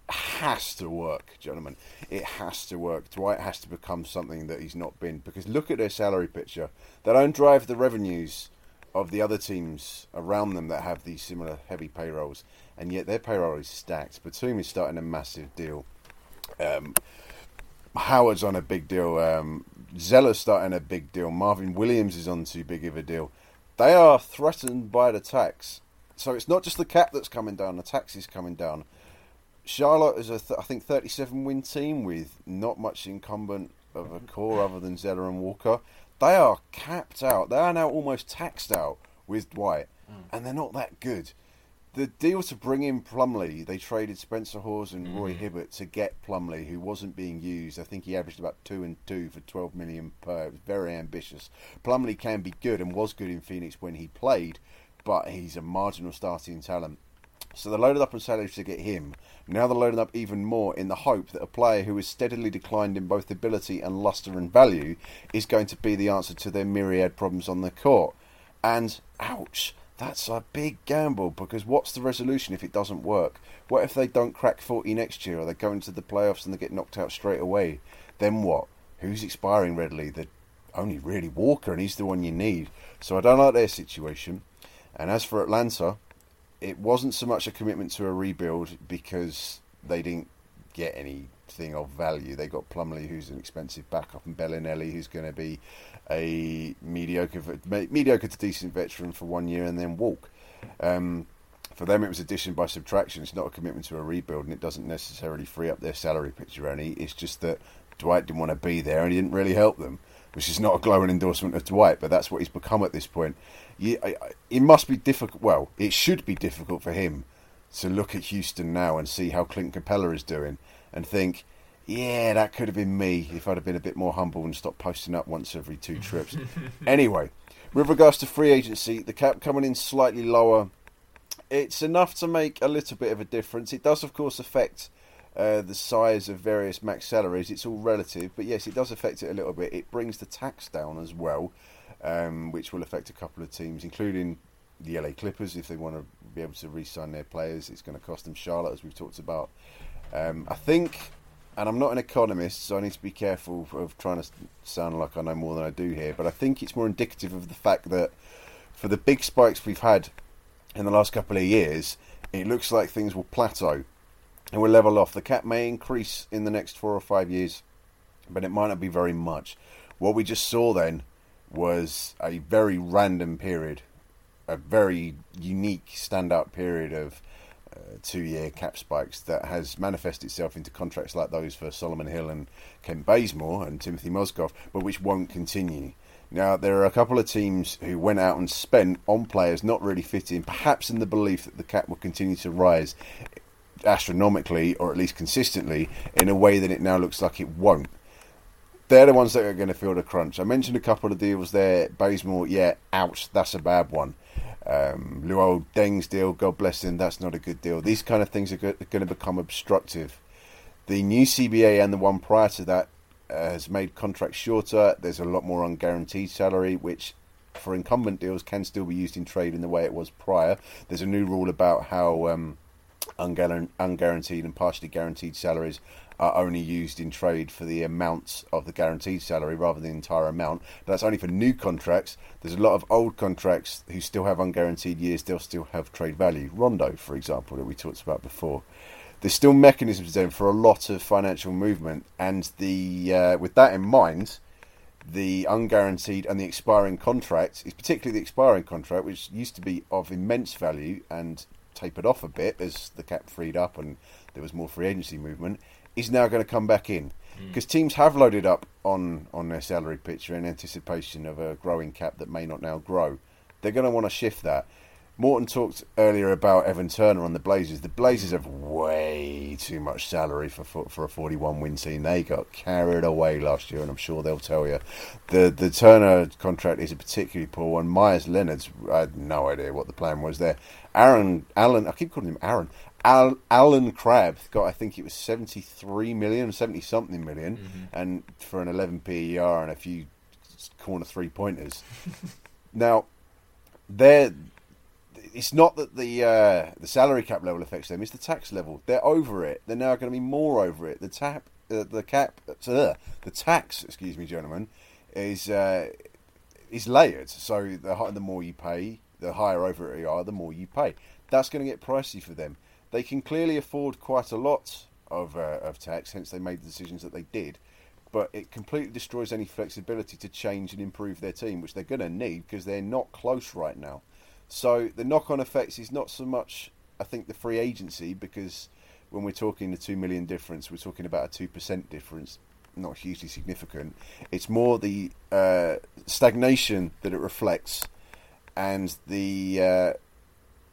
has to work, gentlemen. It has to work. Dwight has to become something that he's not been because look at their salary picture. They don't drive the revenues of the other teams around them that have these similar heavy payrolls, and yet their payroll is stacked. Batum is starting a massive deal. Um, Howard's on a big deal. Um, Zeller's starting a big deal. Marvin Williams is on too big of a deal. They are threatened by the tax. So it's not just the cap that's coming down, the tax is coming down. Charlotte is a, th- I think, 37 win team with not much incumbent of a core other than Zeller and Walker. They are capped out. They are now almost taxed out with Dwight, mm. and they're not that good. The deal to bring in Plumlee, they traded Spencer Hawes and Roy mm-hmm. Hibbert to get Plumlee, who wasn't being used. I think he averaged about two and two for 12 million per. It was very ambitious. Plumlee can be good and was good in Phoenix when he played, but he's a marginal starting talent. So they loaded up on salaries to get him. Now they're loading up even more in the hope that a player who has steadily declined in both ability and luster and value is going to be the answer to their myriad problems on the court. And ouch, that's a big gamble because what's the resolution if it doesn't work? What if they don't crack 40 next year or they go into the playoffs and they get knocked out straight away? Then what? Who's expiring readily? The only really Walker, and he's the one you need. So I don't like their situation. And as for Atlanta, it wasn't so much a commitment to a rebuild because they didn't get anything of value. They got Plumlee, who's an expensive backup, and Belinelli, who's going to be a mediocre, mediocre to decent veteran for one year and then walk. Um, for them, it was addition by subtraction. It's not a commitment to a rebuild, and it doesn't necessarily free up their salary picture any. It's just that Dwight didn't want to be there, and he didn't really help them. Which is not a glowing endorsement of Dwight, but that's what he's become at this point. It must be difficult. Well, it should be difficult for him to look at Houston now and see how Clint Capela is doing, and think, yeah, that could have been me if I'd have been a bit more humble and stopped posting up once every two trips. [LAUGHS] anyway, with regards to free agency, the cap coming in slightly lower, it's enough to make a little bit of a difference. It does, of course, affect uh, the size of various max salaries. It's all relative, but yes, it does affect it a little bit. It brings the tax down as well, um, which will affect a couple of teams, including the LA Clippers if they want to be able to re-sign their players. It's going to cost them Charlotte, as we've talked about. Um, I think, and I'm not an economist, so I need to be careful of trying to sound like I know more than I do here. But I think it's more indicative of the fact that for the big spikes we've had in the last couple of years, it looks like things will plateau and will level off. The cap may increase in the next four or five years, but it might not be very much. What we just saw then was a very random period, a very unique standout period of two year cap spikes that has manifested itself into contracts like those for Solomon Hill and Kent Bazemore and Timothy Mozgov, but which won't continue. Now, there are a couple of teams who went out and spent on players not really fitting, perhaps in the belief that the cap will continue to rise astronomically or at least consistently in a way that it now looks like it won't. They're the ones that are going to feel the crunch. I mentioned a couple of deals there. Bazemore, yeah, ouch, that's a bad one. Um, Luol Deng's deal, God bless him, that's not a good deal. These kind of things are going to become obstructive. The new CBA and the one prior to that uh, has made contracts shorter. There's a lot more unguaranteed salary, which for incumbent deals can still be used in trade in the way it was prior. There's a new rule about how um, unguaranteed and partially guaranteed salaries are only used in trade for the amounts of the guaranteed salary rather than the entire amount. But that's only for new contracts. There's a lot of old contracts who still have unguaranteed years, they'll still have trade value. Rondo, for example, that we talked about before. There's still mechanisms then for a lot of financial movement, and the uh, with that in mind, the unguaranteed and the expiring contract is particularly the expiring contract, which used to be of immense value and tapered off a bit as the cap freed up and there was more free agency movement, is now going to come back in hmm. because teams have loaded up on on their salary picture in anticipation of a growing cap that may not now grow. They're going to want to shift that. Morten talked earlier about Evan Turner on the Blazers. The Blazers have way too much salary for for a 41 win team. They got carried away last year, and I'm sure they'll tell you. The the Turner contract is a particularly poor one. Meyers Leonard's, I had no idea what the plan was there. Aaron Allen, I keep calling him Aaron. Al, Allen Crabbe got, I think it was 73 million, 70 something million, Mm-hmm. and for an 11 PER and a few corner three pointers. [LAUGHS] now, they're it's not that the uh, the salary cap level affects them; it's the tax level. They're over it. They're now going to be more over it. The tap, uh, the cap, uh, the tax. Excuse me, gentlemen, is uh, is layered. So the the more you pay, the higher over it you are, the more you pay. That's going to get pricey for them. They can clearly afford quite a lot of uh, of tax, hence they made the decisions that they did. but it completely destroys any flexibility to change and improve their team, which they're going to need because they're not close right now. So the knock-on effects is not so much, I think, the free agency because when we're talking the two million difference, we're talking about a two percent difference, not hugely significant. It's more the uh, stagnation that it reflects and the uh,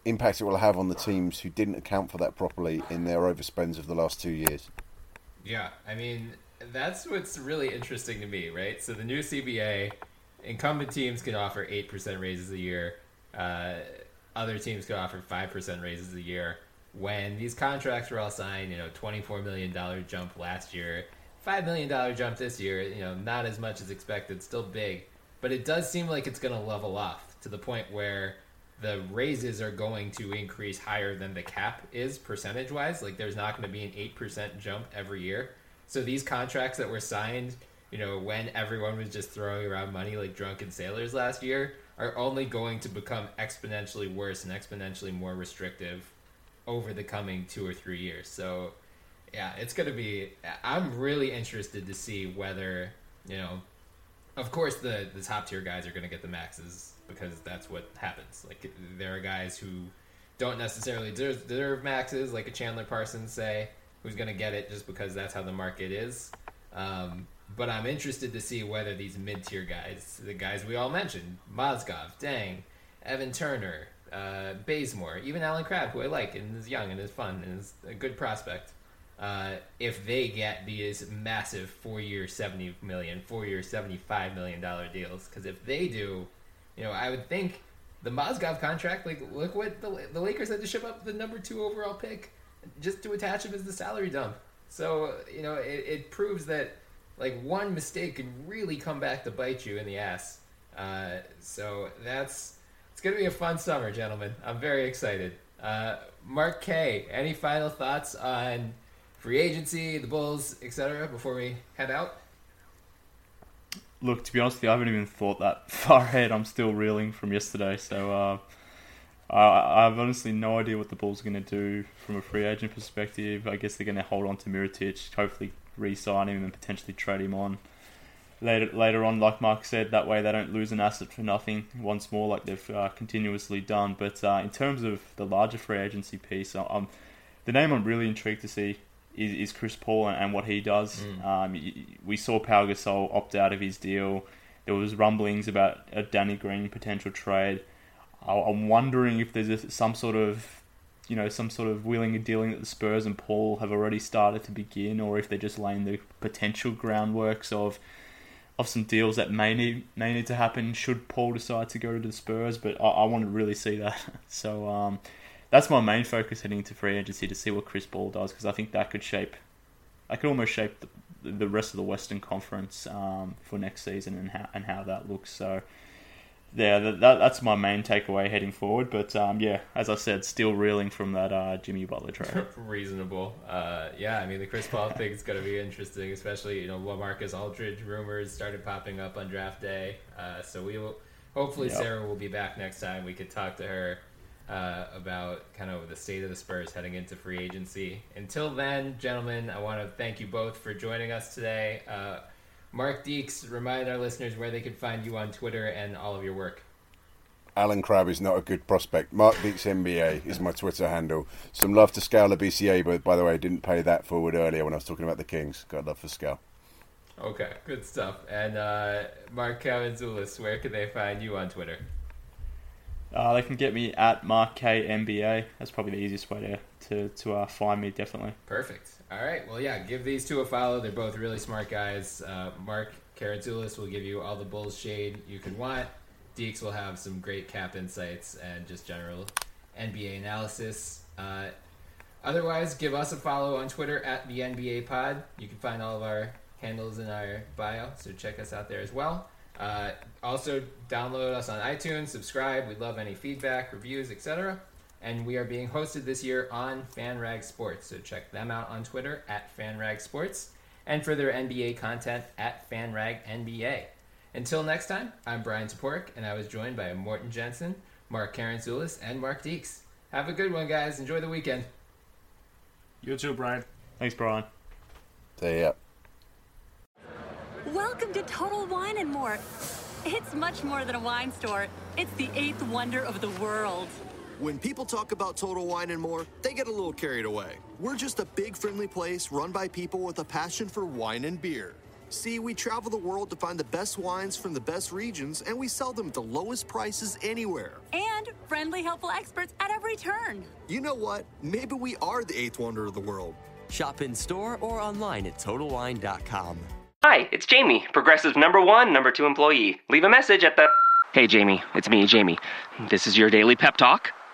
impact it will have on the teams who didn't account for that properly in their overspends of the last two years. Yeah, I mean that's what's really interesting to me, right? So the new CBA, incumbent teams can offer eight percent raises a year. Uh, other teams could offer five percent raises a year. When these contracts were all signed, you know, twenty-four million dollar jump last year, five million dollar jump this year. You know, not as much as expected, still big, but it does seem like it's going to level off to the point where the raises are going to increase higher than the cap is percentage wise. Like there's not going to be an 8% jump every year. So these contracts that were signed, you know, when everyone was just throwing around money like drunken sailors last year, are only going to become exponentially worse and exponentially more restrictive over the coming two or three years. So, yeah, it's going to be. I'm really interested to see whether, you know, of course the the top tier guys are going to get the maxes because that's what happens. Like there are guys who don't necessarily deserve, deserve maxes, like a Chandler Parsons say, who's going to get it just because that's how the market is. Um, but I'm interested to see whether these mid tier guys, the guys we all mentioned, Mozgov, Deng, Evan Turner, uh, Bazemore, even Allen Crabbe, who I like and is young and is fun and is a good prospect. Uh, if they get these massive four-year, seventy million, four-year, seventy-five million dollar deals, because if they do, you know, I would think the Mozgov contract, like, look what the, the Lakers had to ship up the number two overall pick just to attach him as the salary dump. So, you know, it, it proves that, like, one mistake can really come back to bite you in the ass. Uh, so that's, it's going to be a fun summer, gentlemen. I'm very excited. Uh, Mark K, any final thoughts on free agency, the Bulls, etc., before we head out? Look, to be honest with you, I haven't even thought that [LAUGHS] far ahead. I'm still reeling from yesterday, so uh, I, I have honestly no idea what the Bulls are going to do from a free agent perspective. I guess they're going to hold on to Mirotic, hopefully re-sign him and potentially trade him on later later on. Like Mark said, that way they don't lose an asset for nothing once more, like they've uh, continuously done. But uh, in terms of the larger free agency piece, the name I'm really intrigued to see is, is Chris Paul and, and what he does. Mm. Um, we saw Pau Gasol opt out of his deal. There was rumblings about a Danny Green potential trade. I'm wondering if there's a, some sort of, you know, some sort of wheeling and dealing that the Spurs and Paul have already started to begin, or if they're just laying the potential groundworks of of some deals that may need may need to happen should Paul decide to go to the Spurs. But I, I want to really see that. [LAUGHS] So um, that's my main focus heading into free agency to see what Chris Paul does because I think that could shape, I could almost shape the, the rest of the Western Conference um, for next season and how and how that looks. So. Yeah, that, that's my main takeaway heading forward. But um, yeah, as I said, still reeling from that uh, Jimmy Butler trade. [LAUGHS] Reasonable. Uh, yeah, I mean the Chris Paul thing is going to be interesting, especially you know LaMarcus Aldridge rumors started popping up on draft day. Uh, so we will hopefully yep. Sarah will be back next time. We could talk to her uh, about kind of the state of the Spurs heading into free agency. Until then, gentlemen, I want to thank you both for joining us today. Mark Deeks, remind our listeners where they can find you on Twitter and all of your work. Allen Crabbe is not a good prospect. Mark Deeks NBA is my Twitter handle. Some love to Scala BCA, but by the way, I didn't pay that forward earlier when I was talking about the Kings. Got love for Scal. Okay, good stuff. And uh, Mark Karantzoulis, where can they find you on Twitter? Uh, they can get me at Mark K NBA. That's probably the easiest way to to, to uh, find me. Definitely. Perfect. All right. Well, yeah. Give these two a follow. They're both really smart guys. Uh, Mark Karantzoulis will give you all the Bulls shade you could want. Deeks will have some great cap insights and just general NBA analysis. Uh, otherwise, give us a follow on Twitter at the NBA Pod. You can find all of our handles in our bio, so check us out there as well. Uh, also, download us on iTunes, subscribe. We'd love any feedback, reviews, etc. And we are being hosted this year on FanRag Sports, so check them out on Twitter at FanRag Sports and for their NBA content at FanRag NBA. Until next time, I'm Bryan Toporek, and I was joined by Morten Jensen, Mark Karantzoulis, and Mark Deeks. Have a good one, guys. Enjoy the weekend. You too, Bryan. Thanks, Bryan. See ya. Welcome to Total Wine and More. It's much more than a wine store. It's the eighth wonder of the world. When people talk about Total Wine and More, they get a little carried away. We're just a big, friendly place run by people with a passion for wine and beer. See, we travel the world to find the best wines from the best regions, and we sell them at the lowest prices anywhere. And friendly, helpful experts at every turn. You know what? Maybe we are the eighth wonder of the world. Shop in store or online at TotalWine.com. Hi, it's Jamie, Progressive number one, number two employee. Leave a message at the. Hey, Jamie, it's me, Jamie. This is your daily pep talk.